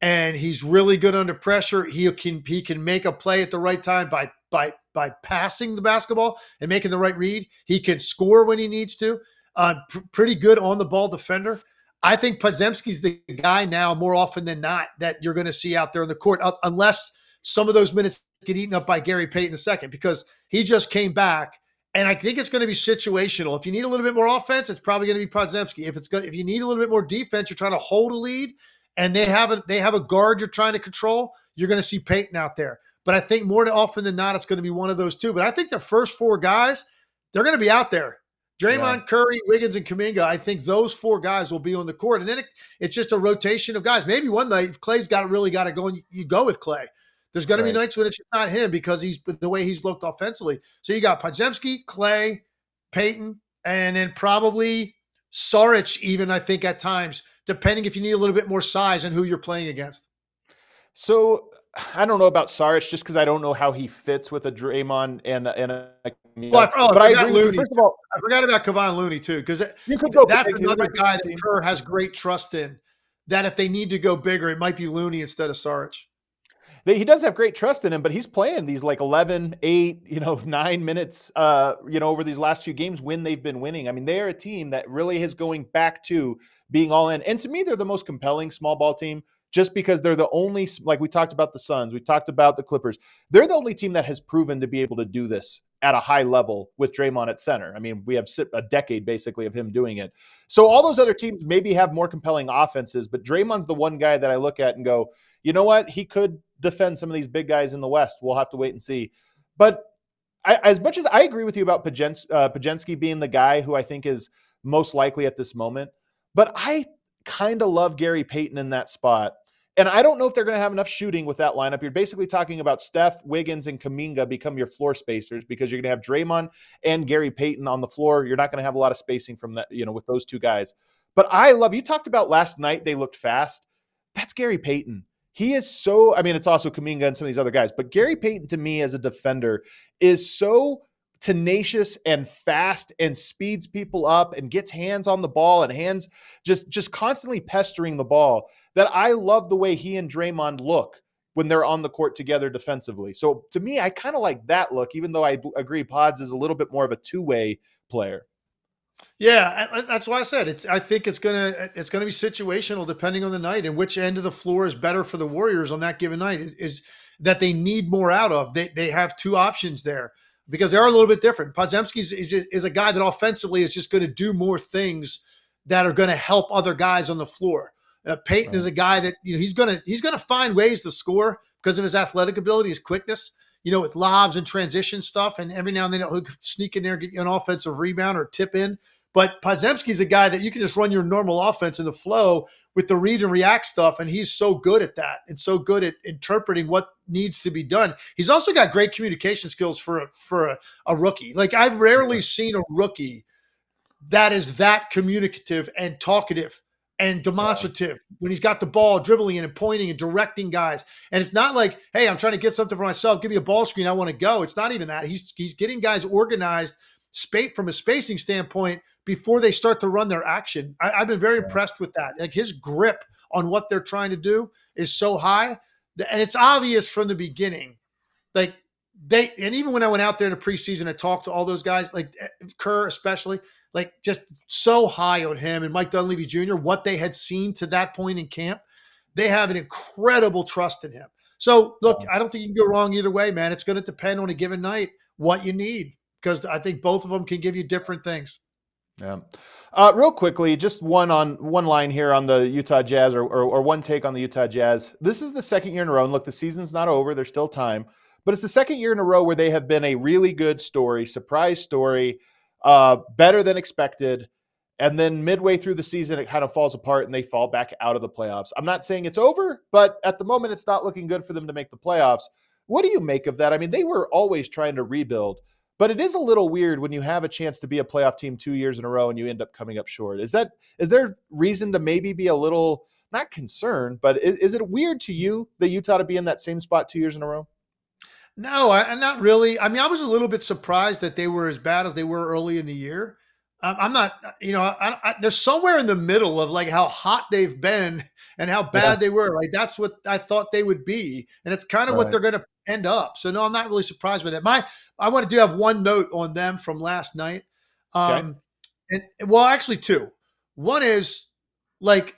and he's really good under pressure. He can he can make a play at the right time by by by passing the basketball and making the right read. He can score when he needs to. Uh, pr- pretty good on the ball defender. I think Podziemski's the guy now more often than not that you're going to see out there in the court, uh, unless some of those minutes get eaten up by Gary Payton II, because he just came back. And I think it's going to be situational. If you need a little bit more offense, it's probably going to be Podziemski. If it's good, if you need a little bit more defense, you're trying to hold a lead, and they have a they have a guard you're trying to control. You're going to see Payton out there. But I think more often than not, it's going to be one of those two. But I think the first four guys, they're going to be out there. Draymond, yeah. Curry, Wiggins, and Kuminga. I think those four guys will be on the court, and then it, it's just a rotation of guys. Maybe one night, if Klay's got really got to go, and you go with Klay. There's going right. to be nights when it's not him because he's the way he's looked offensively. So you got Podziemski, Klay, Payton, and then probably Saric. Even I think at times, depending if you need a little bit more size and who you're playing against. So I don't know about Saric just because I don't know how he fits with a Draymond and and a. Well, I, oh, but I, I agree. Looney. First of all, I forgot about Kevon Looney too because you could go that's another guy that Kerr has great trust in. That if they need to go bigger, it might be Looney instead of Saric. He does have great trust in him, but he's playing these like 11, 8, you know, nine minutes, uh, you know, over these last few games when they've been winning. I mean, they are a team that really is going back to being all in. And to me, they're the most compelling small ball team just because they're the only, like we talked about the Suns, we talked about the Clippers. They're the only team that has proven to be able to do this at a high level with Draymond at center. I mean, we have a decade basically of him doing it. So all those other teams maybe have more compelling offenses, but Draymond's the one guy that I look at and go, you know what? He could defend some of these big guys in the West. We'll have to wait and see. But I, as much as I agree with you about Pajens, uh, Podziemski being the guy who I think is most likely at this moment, but I kind of love Gary Payton in that spot and I don't know if they're going to have enough shooting with that lineup. You're basically talking about Steph, Wiggins, and Kuminga become your floor spacers because you're going to have Draymond and Gary Payton on the floor. You're not going to have a lot of spacing from that, you know, with those two guys. But I love you talked about last night. They looked fast. That's Gary Payton. He is so. I mean, it's also Kuminga and some of these other guys, but Gary Payton to me as a defender is so tenacious and fast and speeds people up and gets hands on the ball and hands just just constantly pestering the ball that I love the way he and Draymond look when they're on the court together defensively. So to me, I kind of like that look, even though I agree Pods is a little bit more of a two way player. Yeah, that's why I said it's. I think it's gonna it's gonna be situational depending on the night and which end of the floor is better for the Warriors on that given night. Is that they need more out of. They they have two options there because they are a little bit different. Podziemski is, is, is a guy that offensively is just going to do more things that are going to help other guys on the floor. Uh, Payton right. is a guy that you know he's gonna he's gonna find ways to score because of his athletic ability, his quickness. You know, with lobs and transition stuff, and every now and then he'll sneak in there, get an offensive rebound or tip in. But Podziemski's a guy that you can just run your normal offense in the flow with the read and react stuff, and he's so good at that and so good at interpreting what needs to be done. He's also got great communication skills for a, for a, a rookie. Like I've rarely seen a rookie that is that communicative and talkative and demonstrative yeah. when he's got the ball dribbling and pointing and directing guys. And it's not like, hey, I'm trying to get something for myself. Give me a ball screen. I want to go. It's not even that. He's he's getting guys organized space from a spacing standpoint before they start to run their action. I, have been very yeah. impressed with that. Like his grip on what they're trying to do is so high. And it's obvious from the beginning. Like they, and even when I went out there in the preseason and talked to all those guys, like eh, Kerr especially, like just so high on him and Mike Dunleavy Jr., what they had seen to that point in camp, they have an incredible trust in him. So look, I don't think you can go wrong either way, man. It's going to depend on a given night what you need because I think both of them can give you different things. Yeah. Uh, real quickly, just one on one line here on the Utah Jazz, or, or, or one take on the Utah Jazz. This is the second year in a row, and look, the season's not over. There's still time, but it's the second year in a row where they have been a really good story, surprise story, uh, better than expected. And then midway through the season, it kind of falls apart and they fall back out of the playoffs. I'm not saying it's over, but at the moment, it's not looking good for them to make the playoffs. What do you make of that? I mean, they were always trying to rebuild. But it is a little weird when you have a chance to be a playoff team two years in a row and you end up coming up short. Is that is there reason to maybe be a little not concerned, but is, is it weird to you that Utah to be in that same spot two years in a row? No, I, am not really. I mean, I was a little bit surprised that they were as bad as they were early in the year. Um, I'm not, you know, I, I, there's somewhere in the middle of like how hot they've been and how bad yeah. they were. Like that's what I thought they would be, and it's kind of right. what they're going to end up. So no, I'm not really surprised with that. My I want to do have one note on them from last night. Um, okay. and well, actually two. One is like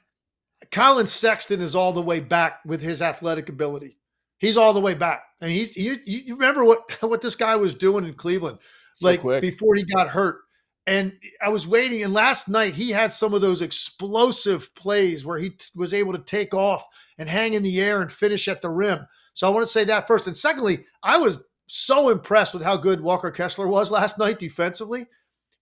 Collin Sexton is all the way back with his athletic ability. He's all the way back. And he's you, you remember what what this guy was doing in Cleveland, so like quick. before he got hurt. And I was waiting, and last night he had some of those explosive plays where he t- was able to take off and hang in the air and finish at the rim. So I want to say that first. And secondly, I was so impressed with how good Walker Kessler was last night defensively.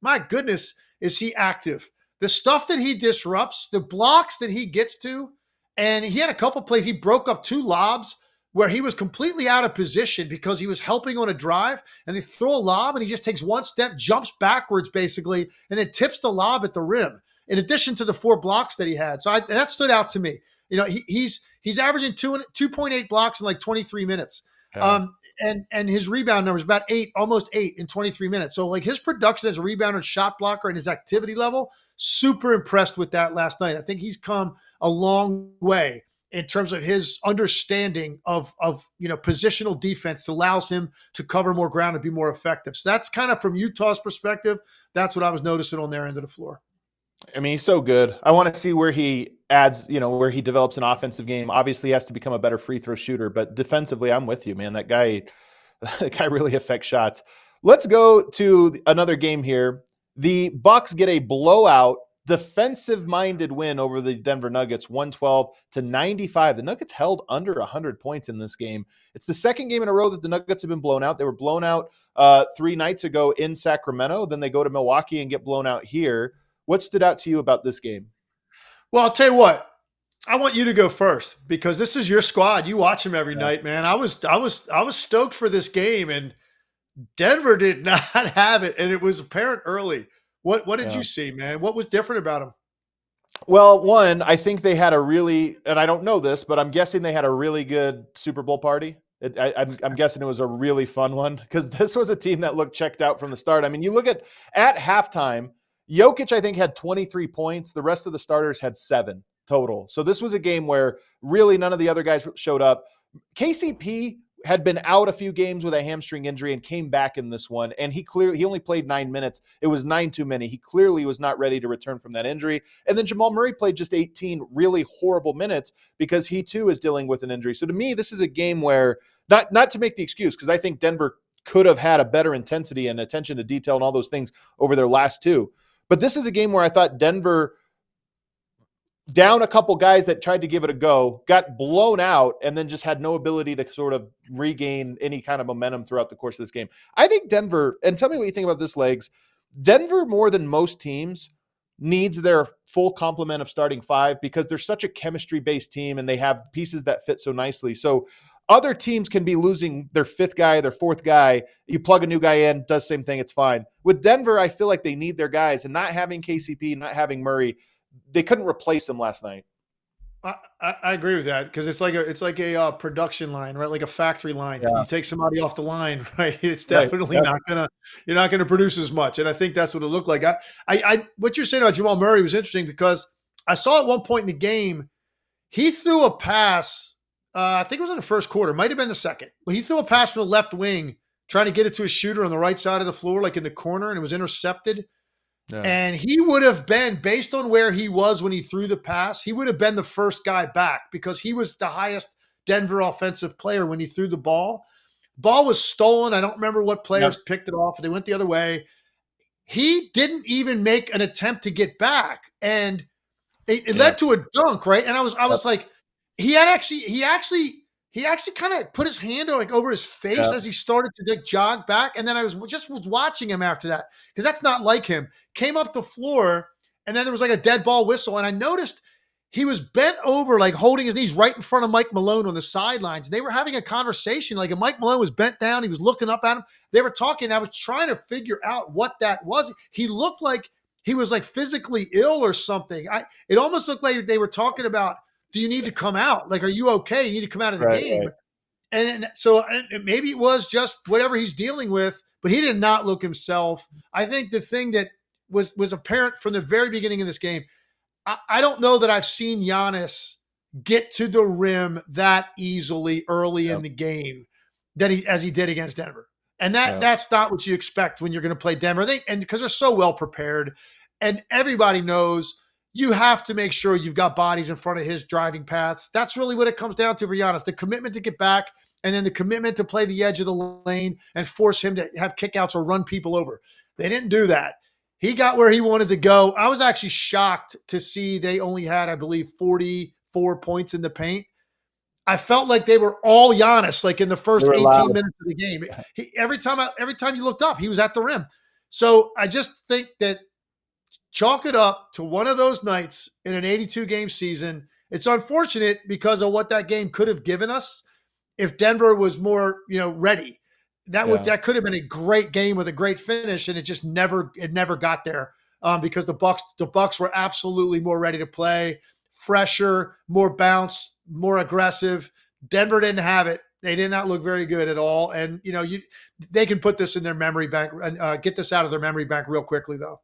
My goodness, is he active? The stuff that he disrupts, the blocks that he gets to, and he had a couple plays. He broke up two lobs where he was completely out of position because he was helping on a drive and they throw a lob and he just takes one step, jumps backwards basically, and then tips the lob at the rim. In addition to the four blocks that he had, so I, that stood out to me. You know, he, he's he's averaging two two point eight blocks in like twenty three minutes. Yeah. Um, and and his rebound numbers about eight, almost eight in 23 minutes. So like his production as a rebounder, shot blocker, and his activity level, super impressed with that last night. I think he's come a long way in terms of his understanding of of you know positional defense that allows him to cover more ground and be more effective. So that's kind of from Utah's perspective. That's what I was noticing on their end of the floor. I mean, he's so good. I want to see where he adds, you know, where he develops an offensive game. Obviously, he has to become a better free throw shooter, but defensively, I'm with you, man. That guy, that guy really affects shots. Let's go to another game here. The Bucks get a blowout, defensive-minded win over the Denver Nuggets, 112 to 95. The Nuggets held under 100 points in this game. It's the second game in a row that the Nuggets have been blown out. They were blown out uh, three nights ago in Sacramento. Then they go to Milwaukee and get blown out here. What stood out to you about this game? Well, I'll tell you what. I want you to go first because this is your squad. You watch them every yeah. night, man. I was I was I was stoked for this game and Denver did not have it and it was apparent early. What what did yeah. you see, man? What was different about them? Well, one, I think they had a really, and I don't know this, but I'm guessing they had a really good Super Bowl party. It, I, I'm, I'm guessing it was a really fun one because this was a team that looked checked out from the start. I mean, you look at at halftime, Jokic, I think, had 23 points. The rest of the starters had seven total. So this was a game where really none of the other guys showed up. KCP had been out a few games with a hamstring injury and came back in this one. And he clearly he only played nine minutes. It was nine too many. He clearly was not ready to return from that injury. And then Jamal Murray played just 18 really horrible minutes because he too is dealing with an injury. So to me, this is a game where not not to make the excuse because I think Denver could have had a better intensity and attention to detail and all those things over their last two. But this is a game where I thought Denver down a couple guys that tried to give it a go, got blown out, and then just had no ability to sort of regain any kind of momentum throughout the course of this game. I think Denver, and tell me what you think about this, legs. Denver, more than most teams, needs their full complement of starting five because they're such a chemistry based team and they have pieces that fit so nicely. So other teams can be losing their fifth guy, their fourth guy. You plug a new guy in, does same thing, it's fine. With Denver, I feel like they need their guys, and not having KCP, not having Murray, they couldn't replace him last night. I, I agree with that because it's like a it's like a uh, production line, right? Like a factory line. Yeah. You take somebody off the line, right? It's definitely right. not gonna you're not gonna produce as much, and I think that's what it looked like. I, I, I what you're saying about Jamal Murray was interesting because I saw at one point in the game he threw a pass. Uh, I think it was in the first quarter, might have been the second, but he threw a pass from the left wing, trying to get it to a shooter on the right side of the floor, like in the corner, and it was intercepted. Yeah. And he would have been, based on where he was when he threw the pass, he would have been the first guy back because he was the highest Denver offensive player when he threw the ball. Ball was stolen. I don't remember what players yep. picked it off. They went the other way. He didn't even make an attempt to get back. And it, it led to a dunk, right? And I was I was yep. like, he had actually he actually he actually kind of put his hand like over his face yep. as he started to like, jog back. And then I was just was watching him after that because that's not like him. Came up the floor, and then there was like a dead ball whistle, and I noticed he was bent over, like holding his knees right in front of Mike Malone on the sidelines. They were having a conversation. Like, Mike Malone was bent down. He was looking up at him. They were talking. I was trying to figure out what that was. He looked like he was like physically ill or something. I it almost looked like they were talking about, do you need to come out? Like, are you okay? You need to come out of the right, game. Right. And so and maybe it was just whatever he's dealing with, but he did not look himself. I think the thing that was was apparent from the very beginning of this game I, I don't know that I've seen Giannis get to the rim that easily early yep. in the game that he as he did against Denver. And that yep. that's not what you expect when you're going to play Denver. They and because they're so well prepared and everybody knows you have to make sure you've got bodies in front of his driving paths. That's really what it comes down to for Giannis. The commitment to get back and then the commitment to play the edge of the lane and force him to have kickouts or run people over. They didn't do that he got where he wanted to go. I was actually shocked to see they only had, I believe, 44 points in the paint. I felt like they were all Giannis, like in the first 18 loud. minutes of the game. He, every time, I, every time you looked up, he was at the rim. So I just think that chalk it up to one of those nights in an 82 game season. It's unfortunate because of what that game could have given us if Denver was more, you know, ready that would that could have been a great game with a great finish, and it just never it never got there um, because the Bucks the Bucks were absolutely more ready to play, fresher, more bounce, more aggressive. Denver didn't have it. They did not look very good at all, and you know you they can put this in their memory bank, uh, get this out of their memory bank real quickly though.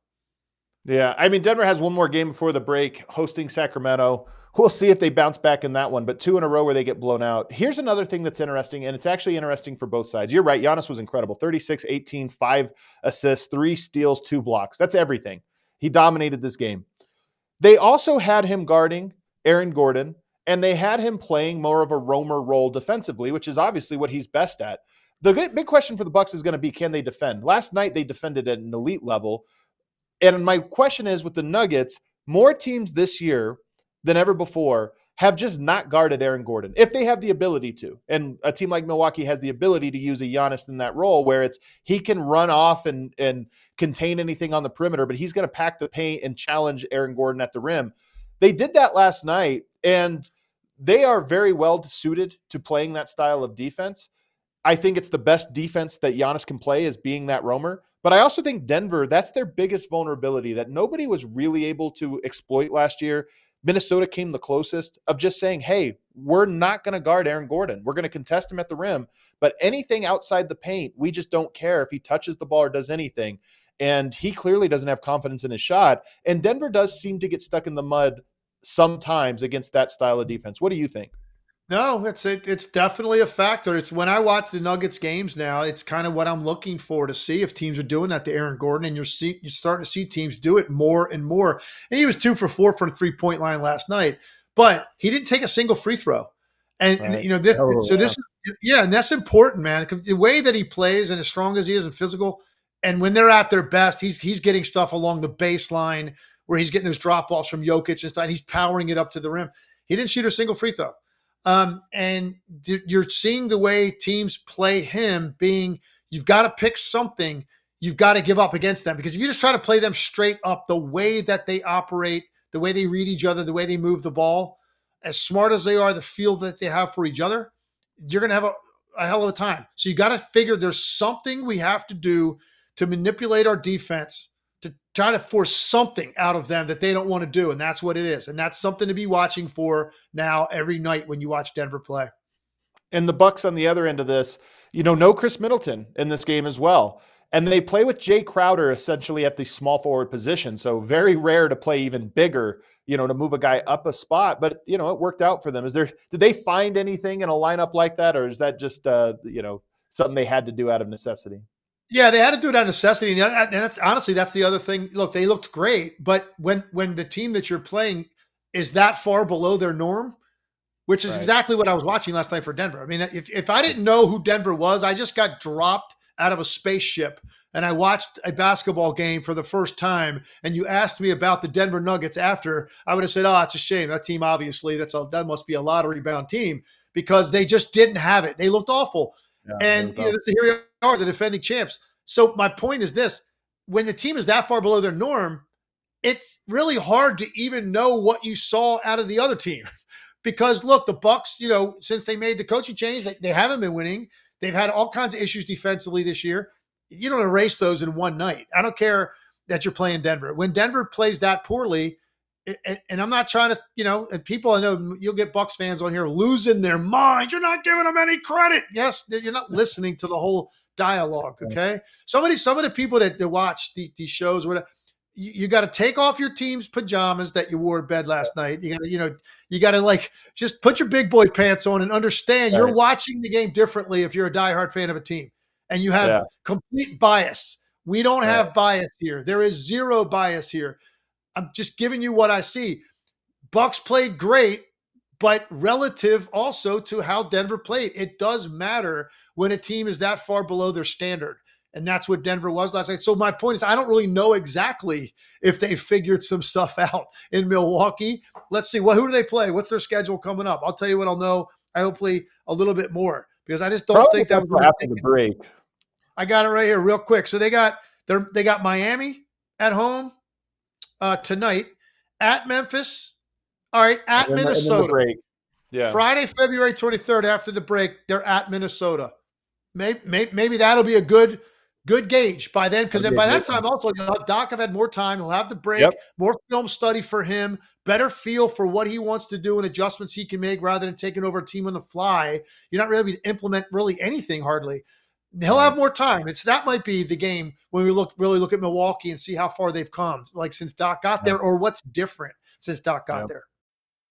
Yeah, I mean Denver has one more game before the break, hosting Sacramento. We'll see if they bounce back in that one, but two in a row where they get blown out. Here's another thing that's interesting, and it's actually interesting for both sides. You're right. Giannis was incredible 36, 18, five assists, three steals, two blocks. That's everything. He dominated this game. They also had him guarding Aaron Gordon, and they had him playing more of a roamer role defensively, which is obviously what he's best at. The big question for the Bucks is going to be can they defend? Last night they defended at an elite level. And my question is with the Nuggets, more teams this year than ever before have just not guarded Aaron Gordon if they have the ability to. And a team like Milwaukee has the ability to use a Giannis in that role where it's he can run off and and contain anything on the perimeter, but he's going to pack the paint and challenge Aaron Gordon at the rim. They did that last night and they are very well suited to playing that style of defense. I think it's the best defense that Giannis can play is being that roamer. But I also think Denver, that's their biggest vulnerability that nobody was really able to exploit last year. Minnesota came the closest of just saying, hey, we're not going to guard Aaron Gordon. We're going to contest him at the rim. But anything outside the paint, we just don't care if he touches the ball or does anything. And he clearly doesn't have confidence in his shot. And Denver does seem to get stuck in the mud sometimes against that style of defense. What do you think? No, it's it, it's definitely a factor. It's when I watch the Nuggets games now, it's kind of what I'm looking for to see if teams are doing that to Aaron Gordon, and you're see, you're starting to see teams do it more and more. And he was two for four from the three point line last night, but he didn't take a single free throw. And, right. you know this, oh, so this is yeah, and that's important, man. The way that he plays and as strong as he is and physical, and when they're at their best, he's he's getting stuff along the baseline where he's getting those drop balls from Jokic and stuff. And he's powering it up to the rim. He didn't shoot a single free throw. Um, and you're seeing the way teams play him being you've got to pick something you've got to give up against them because if you just try to play them straight up the way that they operate, the way they read each other, the way they move the ball, as smart as they are, the feel that they have for each other, you're going to have a, a hell of a time. So you got to figure there's something we have to do to manipulate our defense to try to force something out of them that they don't want to do. And that's what it is. And that's something to be watching for now every night when you watch Denver play. And the Bucks on the other end of this, you know, no Khris Middleton in this game as well. and they play with Jae Crowder essentially at the small forward position. So very rare to play even bigger, you know, to move a guy up a spot. But you know, it worked out for them. Is there? Did they find anything in a lineup like that, or is that just uh, you know something they had to do out of necessity? Yeah, they had to do it out of necessity, and that's, honestly, that's the other thing. Look, they looked great, but when when the team that you're playing is that far below their norm, which is right. exactly what I was watching last night for Denver. I mean, if if I didn't know who Denver was, I just got dropped out of a spaceship and I watched a basketball game for the first time, and you asked me about the Denver Nuggets after, I would have said, "Oh, it's a shame. That team, obviously, that's a that must be a lottery bound team because they just didn't have it. They looked awful." Yeah, and you know, here we are, the defending champs. So my point is this: when the team is that far below their norm, it's really hard to even know what you saw out of the other team. because look, the Bucks, you know, since they made the coaching change, they, they haven't been winning. They've had all kinds of issues defensively this year. You don't erase those in one night. I don't care that you're playing Denver. When Denver plays that poorly, and I'm not trying to, you know, and people I know you'll get Bucks fans on here losing their minds. You're not giving them any credit. Yes, you're not listening to the whole dialogue. Okay, somebody, some of the people that, that watch the, these shows, whatever, you, you got to take off your team's pajamas that you wore to bed last night. You got to, you know, you got to like just put your big boy pants on and understand right. you're watching the game differently if you're a diehard fan of a team and you have yeah. complete bias. We don't right. have bias here. There is zero bias here. I'm just giving you what I see. Bucks played great, but relative also to how Denver played. It does matter when a team is that far below their standard. And that's what Denver was last night. So my point is, I don't really know exactly if they figured some stuff out in Milwaukee. Let's see. Well, who do they play? What's their schedule coming up? I'll tell you what I'll know. I hopefully a little bit more because I just don't Probably think that was after the break. I got it right here, real quick. So they got they they got Miami at home uh, tonight, at Memphis. All right, at and Minnesota. Yeah. Friday, February 23rd, after the break, they're at Minnesota. Maybe, maybe, maybe that'll be a good good gauge by then because by that time also you'll have Doc have had more time. He'll have the break, yep. more film study for him, better feel for what he wants to do and adjustments he can make rather than taking over a team on the fly. You're not really to implement really anything hardly. He'll have more time. It's that might be the game when we look really look at Milwaukee and see how far they've come, like since Doc got there, or what's different since Doc got yep. there.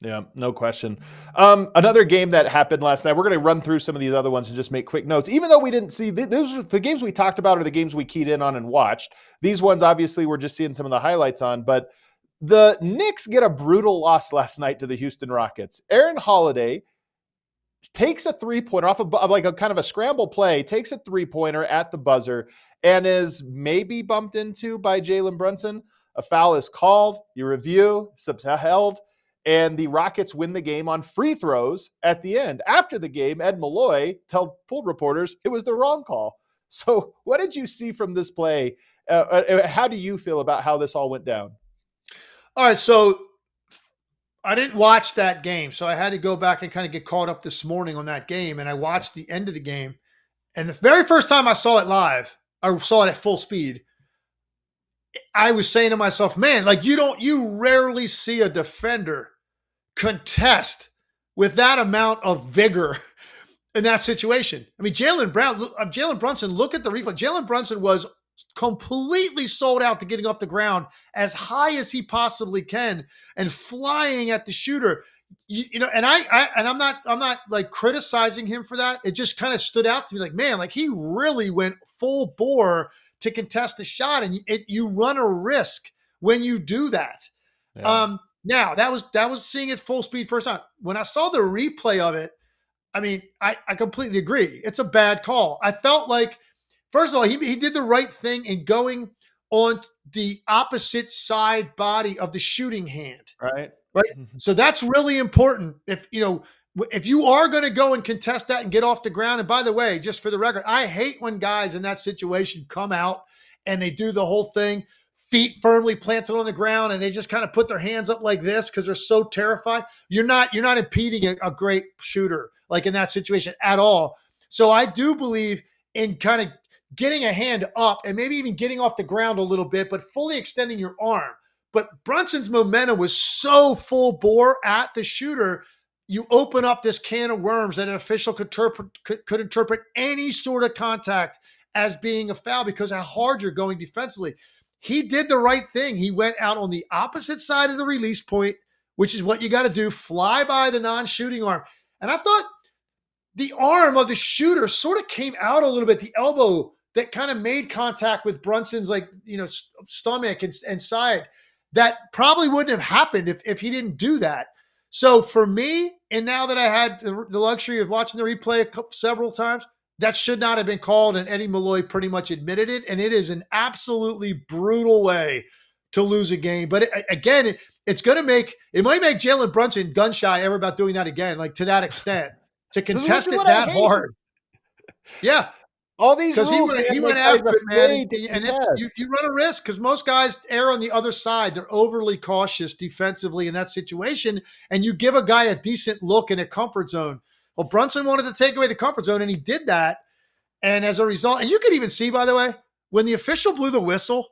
Yeah, no question. Um, another game that happened last night. We're going to run through some of these other ones and just make quick notes. Even though we didn't see those, are the games we talked about, are the games we keyed in on and watched. These ones, obviously, we're just seeing some of the highlights on. But the Knicks get a brutal loss last night to the Houston Rockets. Aaron Holiday takes a three pointer off of, like a kind of a scramble play, takes a three pointer at the buzzer, and is maybe bumped into by Jalen Brunson. A foul is called. You review, sub held and the Rockets win the game on free throws at the end. After the game, Ed Malloy told pool reporters it was the wrong call. So, what did you see from this play? Uh, uh, uh, how do you feel about how this all went down? All right, so I didn't watch that game, so I had to go back and kind of get caught up this morning on that game, and I watched the end of the game. And the very first time I saw it live, I saw it at full speed. I was saying to myself, man, like you don't, you rarely see a defender contest with that amount of vigor in that situation. I mean, Jalen Brown, uh, Jalen Brunson, look at the replay. Jalen Brunson was completely sold out to getting off the ground as high as he possibly can and flying at the shooter. you, you know, and I, I, and I'm not, I'm not like criticizing him for that. It just kind of stood out to me, like, man, like he really went full bore to contest the shot, and it, you run a risk when you do that. Yeah. Um, now that was that was seeing it full speed first time. When I saw the replay of it, I mean, I, I completely agree. It's a bad call. I felt like, first of all, he, he did the right thing in going on the opposite side body of the shooting hand. Right. Right. Mm-hmm. So that's really important. If, you know, if you are going to go and contest that and get off the ground, and by the way, just for the record, I hate when guys in that situation come out and they do the whole thing, feet firmly planted on the ground, and they just kind of put their hands up like this because they're so terrified. You're not you're not impeding a, a great shooter like in that situation at all. So I do believe in kind of getting a hand up and maybe even getting off the ground a little bit, but fully extending your arm. But Brunson's momentum was so full bore at the shooter, you open up this can of worms that an official could interpret, could, could interpret any sort of contact as being a foul because how hard you're going defensively. He did the right thing. He went out on the opposite side of the release point, which is what you got to do fly by the non shooting arm. And I thought the arm of the shooter sort of came out a little bit, the elbow that kind of made contact with Brunson's like, you know, stomach and, and side. That probably wouldn't have happened if, if he didn't do that. So for me, and now that I had the, the luxury of watching the replay couple, several times, that should not have been called. And Eddie Malloy pretty much admitted it. And it is an absolutely brutal way to lose a game. But it, again, it, it's going to make, it might make Jalen Brunson gun shy ever about doing that again, like to that extent to contest it that hard. Yeah. All these because he went, he went after it, man, and you, you run a risk because most guys err on the other side. They're overly cautious defensively in that situation, and you give a guy a decent look in a comfort zone. Well, Brunson wanted to take away the comfort zone, and he did that. And as a result, and you could even see, by the way, when the official blew the whistle,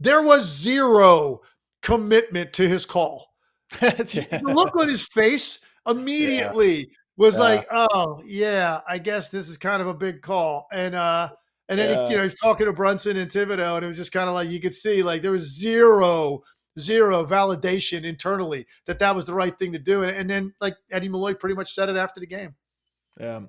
there was zero commitment to his call. yeah. The look on his face immediately was yeah. like, oh yeah, I guess this is kind of a big call. And uh and then yeah. he, you know he's talking to Brunson and Thibodeau, and it was just kind of like you could see like there was zero zero validation internally that that was the right thing to do. And, and then like Eddie Malloy pretty much said it after the game. Yeah.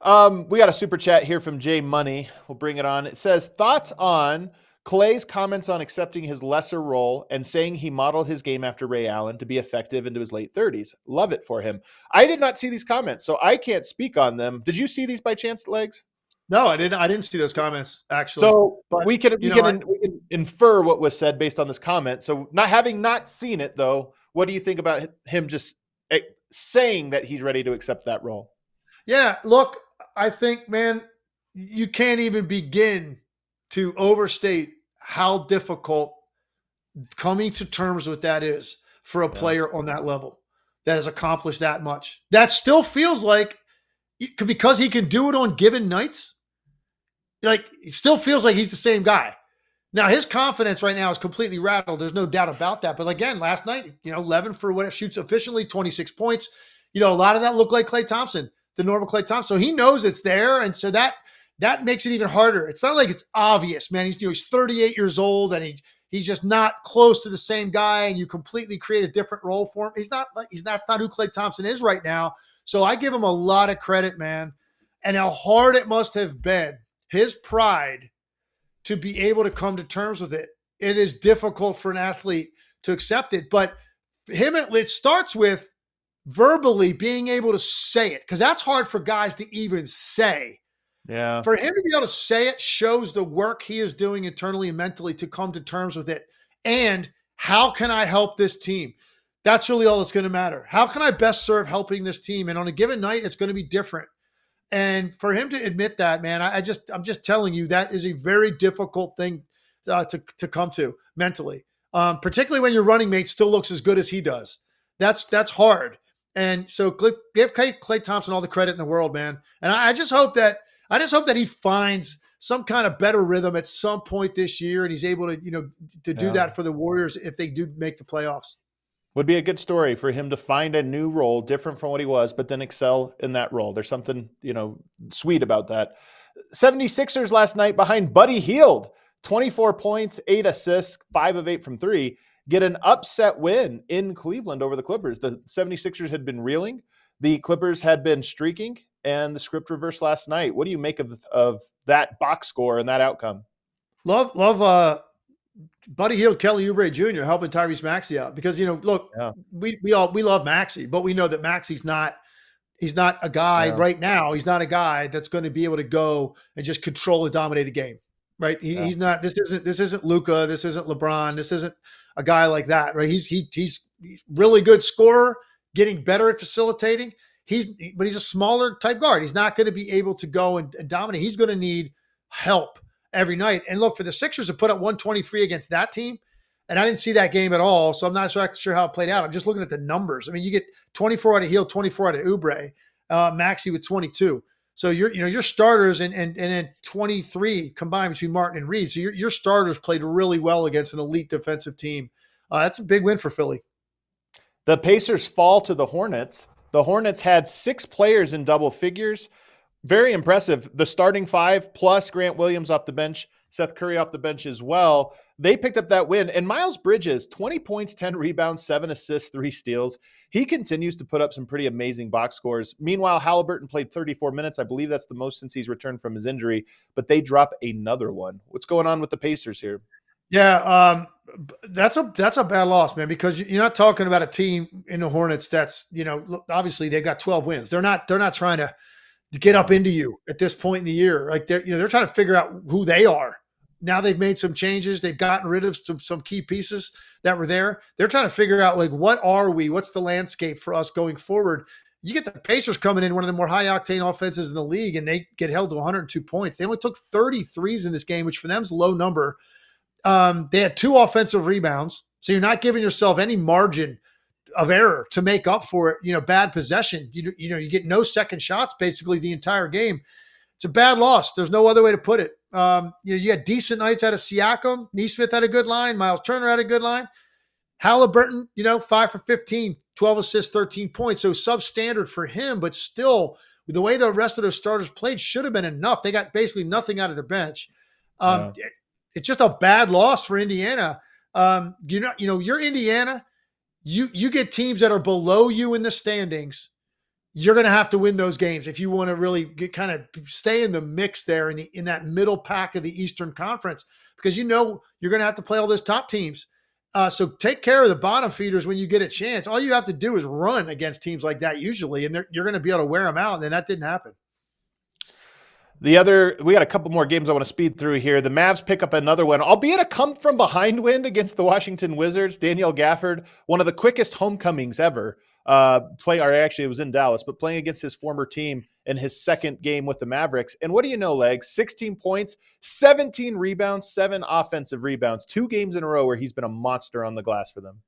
Um, we got a super chat here from Jay Money. We'll bring it on. It says thoughts on Klay's comments on accepting his lesser role and saying he modeled his game after Ray Allen to be effective into his late 30s. Love it for him. I did not see these comments, so I can't speak on them. Did you see these by chance, Legs? No, I didn't. I didn't see those comments actually. So but, we can we know, can, I, we can infer what was said based on this comment. So not having not seen it though, what do you think about him just eh, saying that he's ready to accept that role? Yeah, look, I think man, you can't even begin to overstate how difficult coming to terms with that is for a player on that level that has accomplished that much. That still feels like because he can do it on given nights, like it still feels like he's the same guy. Now his confidence right now is completely rattled. There's no doubt about that. But again, last night, you know, 11 for what it shoots efficiently, 26 points. You know, a lot of that looked like Klay Thompson, the normal Klay Thompson. So he knows it's there, and so that that makes it even harder. It's not like it's obvious, man. He's you know, he's 38 years old and he he's just not close to the same guy, and you completely create a different role for him. He's not like he's not, not who Klay Thompson is right now. So I give him a lot of credit, man. And how hard it must have been, his pride to be able to come to terms with it. It is difficult for an athlete to accept it, but him it starts with verbally being able to say it because that's hard for guys to even say yeah. For him to be able to say it shows the work he is doing internally and mentally to come to terms with it. And how can I help this team? That's really all that's going to matter. How can I best serve helping this team? And on a given night, it's going to be different. And for him to admit that, man, I, I just, I'm just telling you, that is a very difficult thing uh, to, to come to mentally, um, particularly when your running mate still looks as good as he does. That's, that's hard. And so give Klay Thompson all the credit in the world, man. And I, just hope that I just hope that he finds some kind of better rhythm at some point this year, and he's able to, you know, to do yeah. that for the Warriors if they do make the playoffs. Would be a good story for him to find a new role, different from what he was, but then excel in that role. There's something, you know, sweet about that. 76ers last night behind Buddy Hield, 24 points, eight assists, five of eight from three. Get an upset win in Cleveland over the Clippers. The 76ers had been reeling, the Clippers had been streaking, and the script reversed last night. What do you make of, of that box score and that outcome? Love, love, uh, Buddy Hield, Kelly Oubre Jr. helping Tyrese Maxey out because you know, look, yeah. we we all we love Maxey, but we know that Maxey's not he's not a guy yeah. right now. He's not a guy that's going to be able to go and just control a dominated game, right? He, yeah. He's not. This isn't this isn't Luka. This isn't LeBron. This isn't a guy like that, right? He's he he's he's really good scorer, getting better at facilitating. He's but he's a smaller type guard. He's not going to be able to go and, and dominate. He's going to need help every night. And look, for the Sixers to put up 123 against that team, and I didn't see that game at all, so I'm not sure how it played out. I'm just looking at the numbers. I mean, you get 24 out of Hield, 24 out of Oubre, uh, Maxey with 22. So your you know your starters and and and then 23 combined between Martin and Reed. So your your starters played really well against an elite defensive team. Uh, that's a big win for Philly. The Pacers fall to the Hornets. The Hornets had six players in double figures. Very impressive. The starting five plus Grant Williams off the bench, Seth Curry off the bench as well. They picked up that win. And Miles Bridges, 20 points, 10 rebounds, seven assists, three steals. He continues to put up some pretty amazing box scores. Meanwhile, Halliburton played 34 minutes. I believe that's the most since he's returned from his injury, but they drop another one. What's going on with the Pacers here? Yeah, um, that's a that's a bad loss, man. Because you're not talking about a team in the Hornets that's you know obviously they've got 12 wins. They're not they're not trying to, get up into you at this point in the year. Like they're you know they're trying to figure out who they are. Now they've made some changes. They've gotten rid of some some key pieces that were there. They're trying to figure out like what are we? What's the landscape for us going forward? You get the Pacers coming in, one of the more high octane offenses in the league, and they get held to 102 points. They only took 33s in this game, which for them is a low number um, they had two offensive rebounds, so you're not giving yourself any margin of error to make up for it. You know, bad possession. You you know you get no second shots basically the entire game. It's a bad loss. There's no other way to put it. Um, you know, you had decent nights out of Siakam. Nesmith had a good line. Miles Turner had a good line. Halliburton, you know, five for 15, 12 assists, 13 points. So substandard for him, but still, the way the rest of their starters played should have been enough. They got basically nothing out of their bench. Um, yeah it's just a bad loss for Indiana. Um, you know, you know, you're Indiana. You you get teams that are below you in the standings. You're going to have to win those games if you want to really get, kind of stay in the mix there in the in that middle pack of the Eastern Conference because you know you're going to have to play all those top teams. Uh, so take care of the bottom feeders when you get a chance. All you have to do is run against teams like that usually, and you're going to be able to wear them out. And then that didn't happen. The other, we got a couple more games I want to speed through here. The Mavs pick up another one, albeit a come from behind win against the Washington Wizards. Daniel Gafford, one of the quickest homecomings ever. Uh, play, or actually, it was in Dallas, but playing against his former team in his second game with the Mavericks. And what do you know, legs? 16 points, 17 rebounds, seven offensive rebounds, two games in a row where he's been a monster on the glass for them.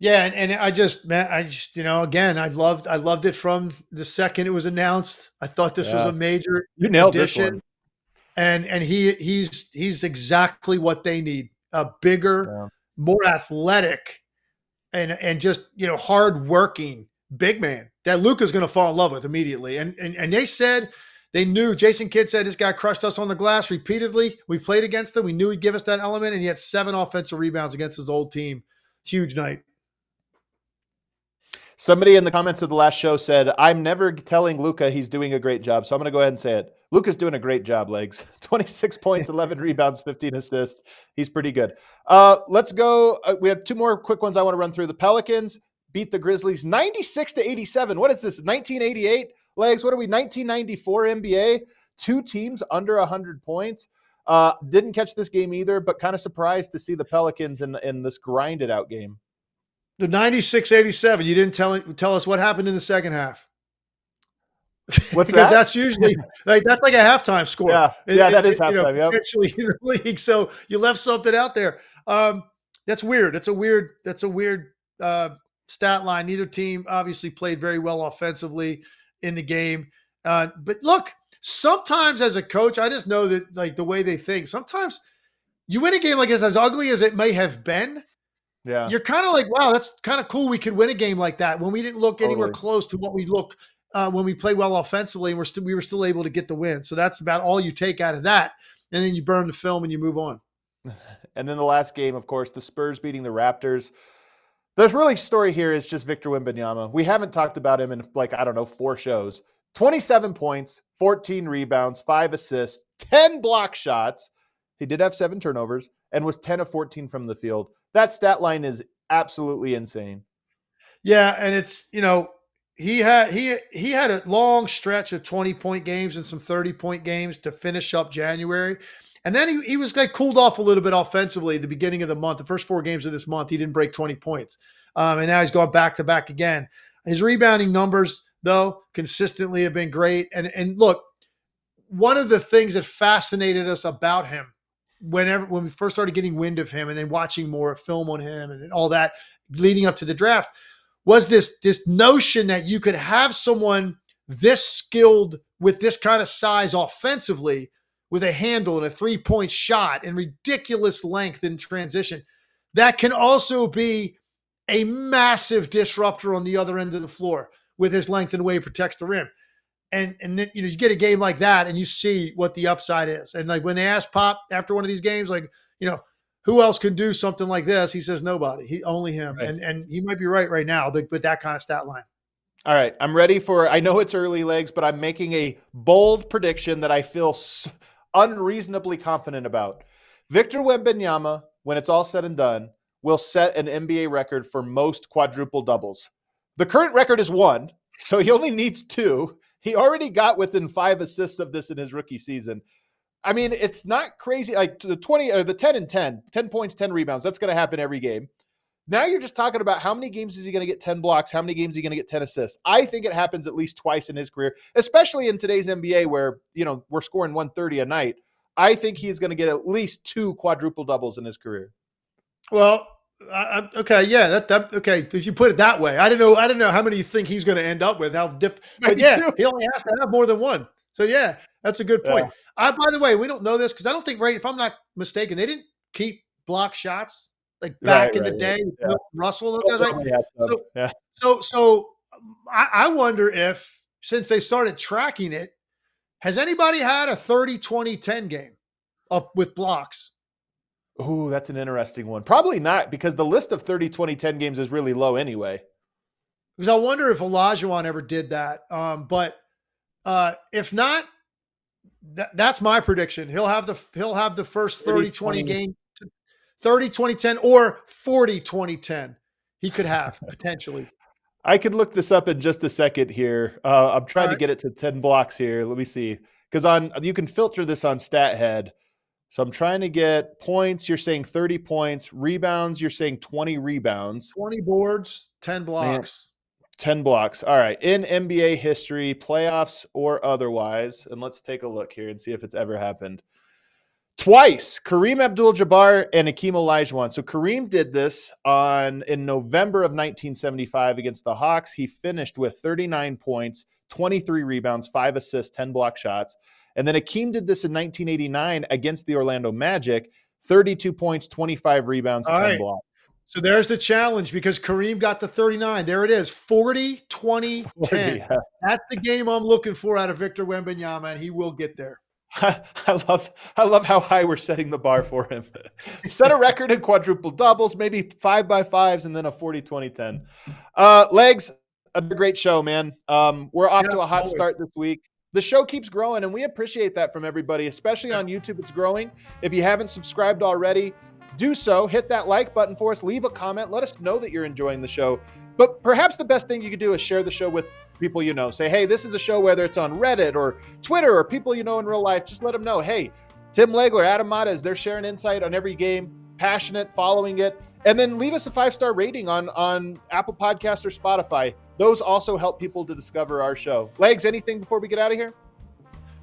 Yeah, and, and I just man, I just you know again I loved I loved it from the second it was announced. I thought this yeah. was a major you nailed addition. this one. And and he he's he's exactly what they need. A bigger, yeah. more athletic and and just, you know, hard working big man that Luka's going to fall in love with immediately. And, and and they said they knew Jason Kidd said this guy crushed us on the glass repeatedly. We played against him. We knew he'd give us that element, and he had seven offensive rebounds against his old team. Huge night. Somebody in the comments of the last show said, I'm never telling Luka he's doing a great job. So I'm going to go ahead and say it. Luka's doing a great job, legs. 26 points, 11 rebounds, 15 assists. He's pretty good. Uh, let's go. Uh, we have two more quick ones I want to run through. The Pelicans beat the Grizzlies 96 to 87. What is this? 1988 legs? What are we? 1994 NBA? Two teams under 100 points. Uh, didn't catch this game either, but kind of surprised to see the Pelicans in, in this grinded out game. The 96 87, you didn't tell, tell us what happened in the second half. What's because that? that's usually like that's like a halftime score. Yeah, yeah, that is halftime. You know, yep. in the league, so you left something out there. Um, that's weird. That's a weird. That's a weird uh, stat line. Neither team obviously played very well offensively in the game. Uh, but look, sometimes as a coach, I just know that like the way they think. Sometimes you win a game like this, as ugly as it may have been. Yeah. You're kind of like, wow, that's kind of cool. We could win a game like that when we didn't look totally. anywhere close to what we look uh, when we play well offensively, and we're we were still able to get the win. So that's about all you take out of that, and then you burn the film and you move on. And then the last game, of course, the Spurs beating the Raptors. The really story here is just Victor Wembanyama. We haven't talked about him in like, I don't know, four shows. 27 points, 14 rebounds, five assists, 10 block shots. He did have seven turnovers and was 10 of 14 from the field. That stat line is absolutely insane. Yeah, and it's you know he had he he had a long stretch of 20 point games and some 30 point games to finish up January. And then he, he was like cooled off a little bit offensively at the beginning of the month. The first four games of this month, he didn't break 20 points. Um, and now he's gone back to back again. His rebounding numbers, though, consistently have been great. And and look, one of the things that fascinated us about him whenever when we first started getting wind of him and then watching more film on him and all that leading up to the draft was this this notion that you could have someone this skilled with this kind of size offensively with a handle and a three point shot and ridiculous length in transition that can also be a massive disruptor on the other end of the floor with his length and the way he protects the rim. And and then you know you get a game like that and you see what the upside is. And like when they ask Pop after one of these games, like you know who else can do something like this? He says nobody. He only him. Right. And and he might be right right now with that kind of stat line. All right, I'm ready for. I know it's early legs, but I'm making a bold prediction that I feel unreasonably confident about. Victor Wembanyama, when it's all said and done, will set an NBA record for most quadruple doubles. The current record is one, so he only needs two. He already got within five assists of this in his rookie season. I mean, it's not crazy. Like the 20 or the 10 and 10, 10 points, 10 rebounds. That's going to happen every game. Now you're just talking about how many games is he going to get 10 blocks? How many games is he going to get 10 assists? I think it happens at least twice in his career, especially in today's NBA where, you know, we're scoring 130 a night. I think he's going to get at least two quadruple doubles in his career. Well, I, okay, yeah, that, that okay. If you put it that way, I don't know. I don't know how many you think he's going to end up with. How diff, but yeah, he only has to have more than one. So yeah, that's a good point. Yeah. I, by the way, we don't know this because I don't think right. If I'm not mistaken, they didn't keep block shots like back right, in right, the day. Yeah. Russell, those guys, right? So, yeah. so, so I, I wonder if since they started tracking it, has anybody had a 30, 20, 10 game of with blocks? Ooh, that's an interesting one. Probably not because the list of 30, 20, 10 games is really low anyway. Because I wonder if Olajuwon ever did that. Um, but uh, if not, th- that's my prediction. He'll have the he'll have the first 30, 20, 20 game 30, 20, 10 or 40, 20, 10. He could have potentially. I could look this up in just a second here. Uh, I'm trying right. to get it to 10 blocks here. Let me see. Because on you can filter this on StatHead. So I'm trying to get points. You're saying 30 points. Rebounds, you're saying 20 rebounds. 20 boards, 10 blocks. Man, 10 blocks. All right. In NBA history, playoffs or otherwise, and let's take a look here and see if it's ever happened. Twice, Kareem Abdul-Jabbar and Akeem Olajuwon. So Kareem did this on in November of 1975 against the Hawks. He finished with 39 points, 23 rebounds, five assists, 10 block shots. And then Akeem did this in 1989 against the Orlando Magic 32 points, 25 rebounds, All 10 right. blocks. So there's the challenge because Kareem got the 39. There it is 40, 20, 40, 10. Yeah. That's the game I'm looking for out of Victor Wembanyama, and he will get there. I love I love how high we're setting the bar for him. Set a record in quadruple doubles, maybe five by fives, and then a 40 20 10. Uh, legs, a great show, man. Um, we're off yeah, to a hot always. start this week the show keeps growing and we appreciate that from everybody especially on youtube it's growing if you haven't subscribed already do so. Hit that like button for us. Leave a comment. Let us know that you're enjoying the show. But perhaps the best thing you could do is share the show with people you know. Say hey this is a show whether it's on reddit or twitter or people you know in real life just let them know hey tim legler adam mares they're sharing insight on every game passionate following it. And then leave us a five star rating on on apple Podcasts or spotify. Those also help people to discover our show. Legs, anything before we get out of here?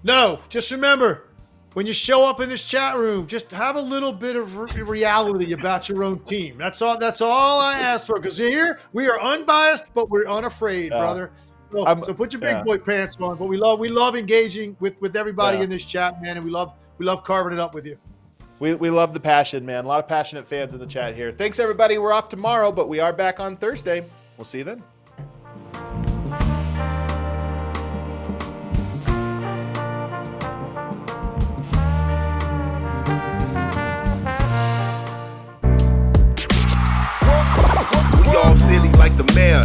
No, just remember when you show up in this chat room, just have a little bit of reality about your own team. That's all. That's all I ask for. Because here we are unbiased, but we're unafraid, yeah. brother. So, so, put your big yeah. boy pants on. But we love we love engaging with with everybody yeah. in this chat, man, and we love we love carving it up with you. We, we love the passion, man. A lot of passionate fans in the chat here. Thanks, everybody. We're off tomorrow, but we are back on Thursday. We'll see you then. y'all silly like the mayor.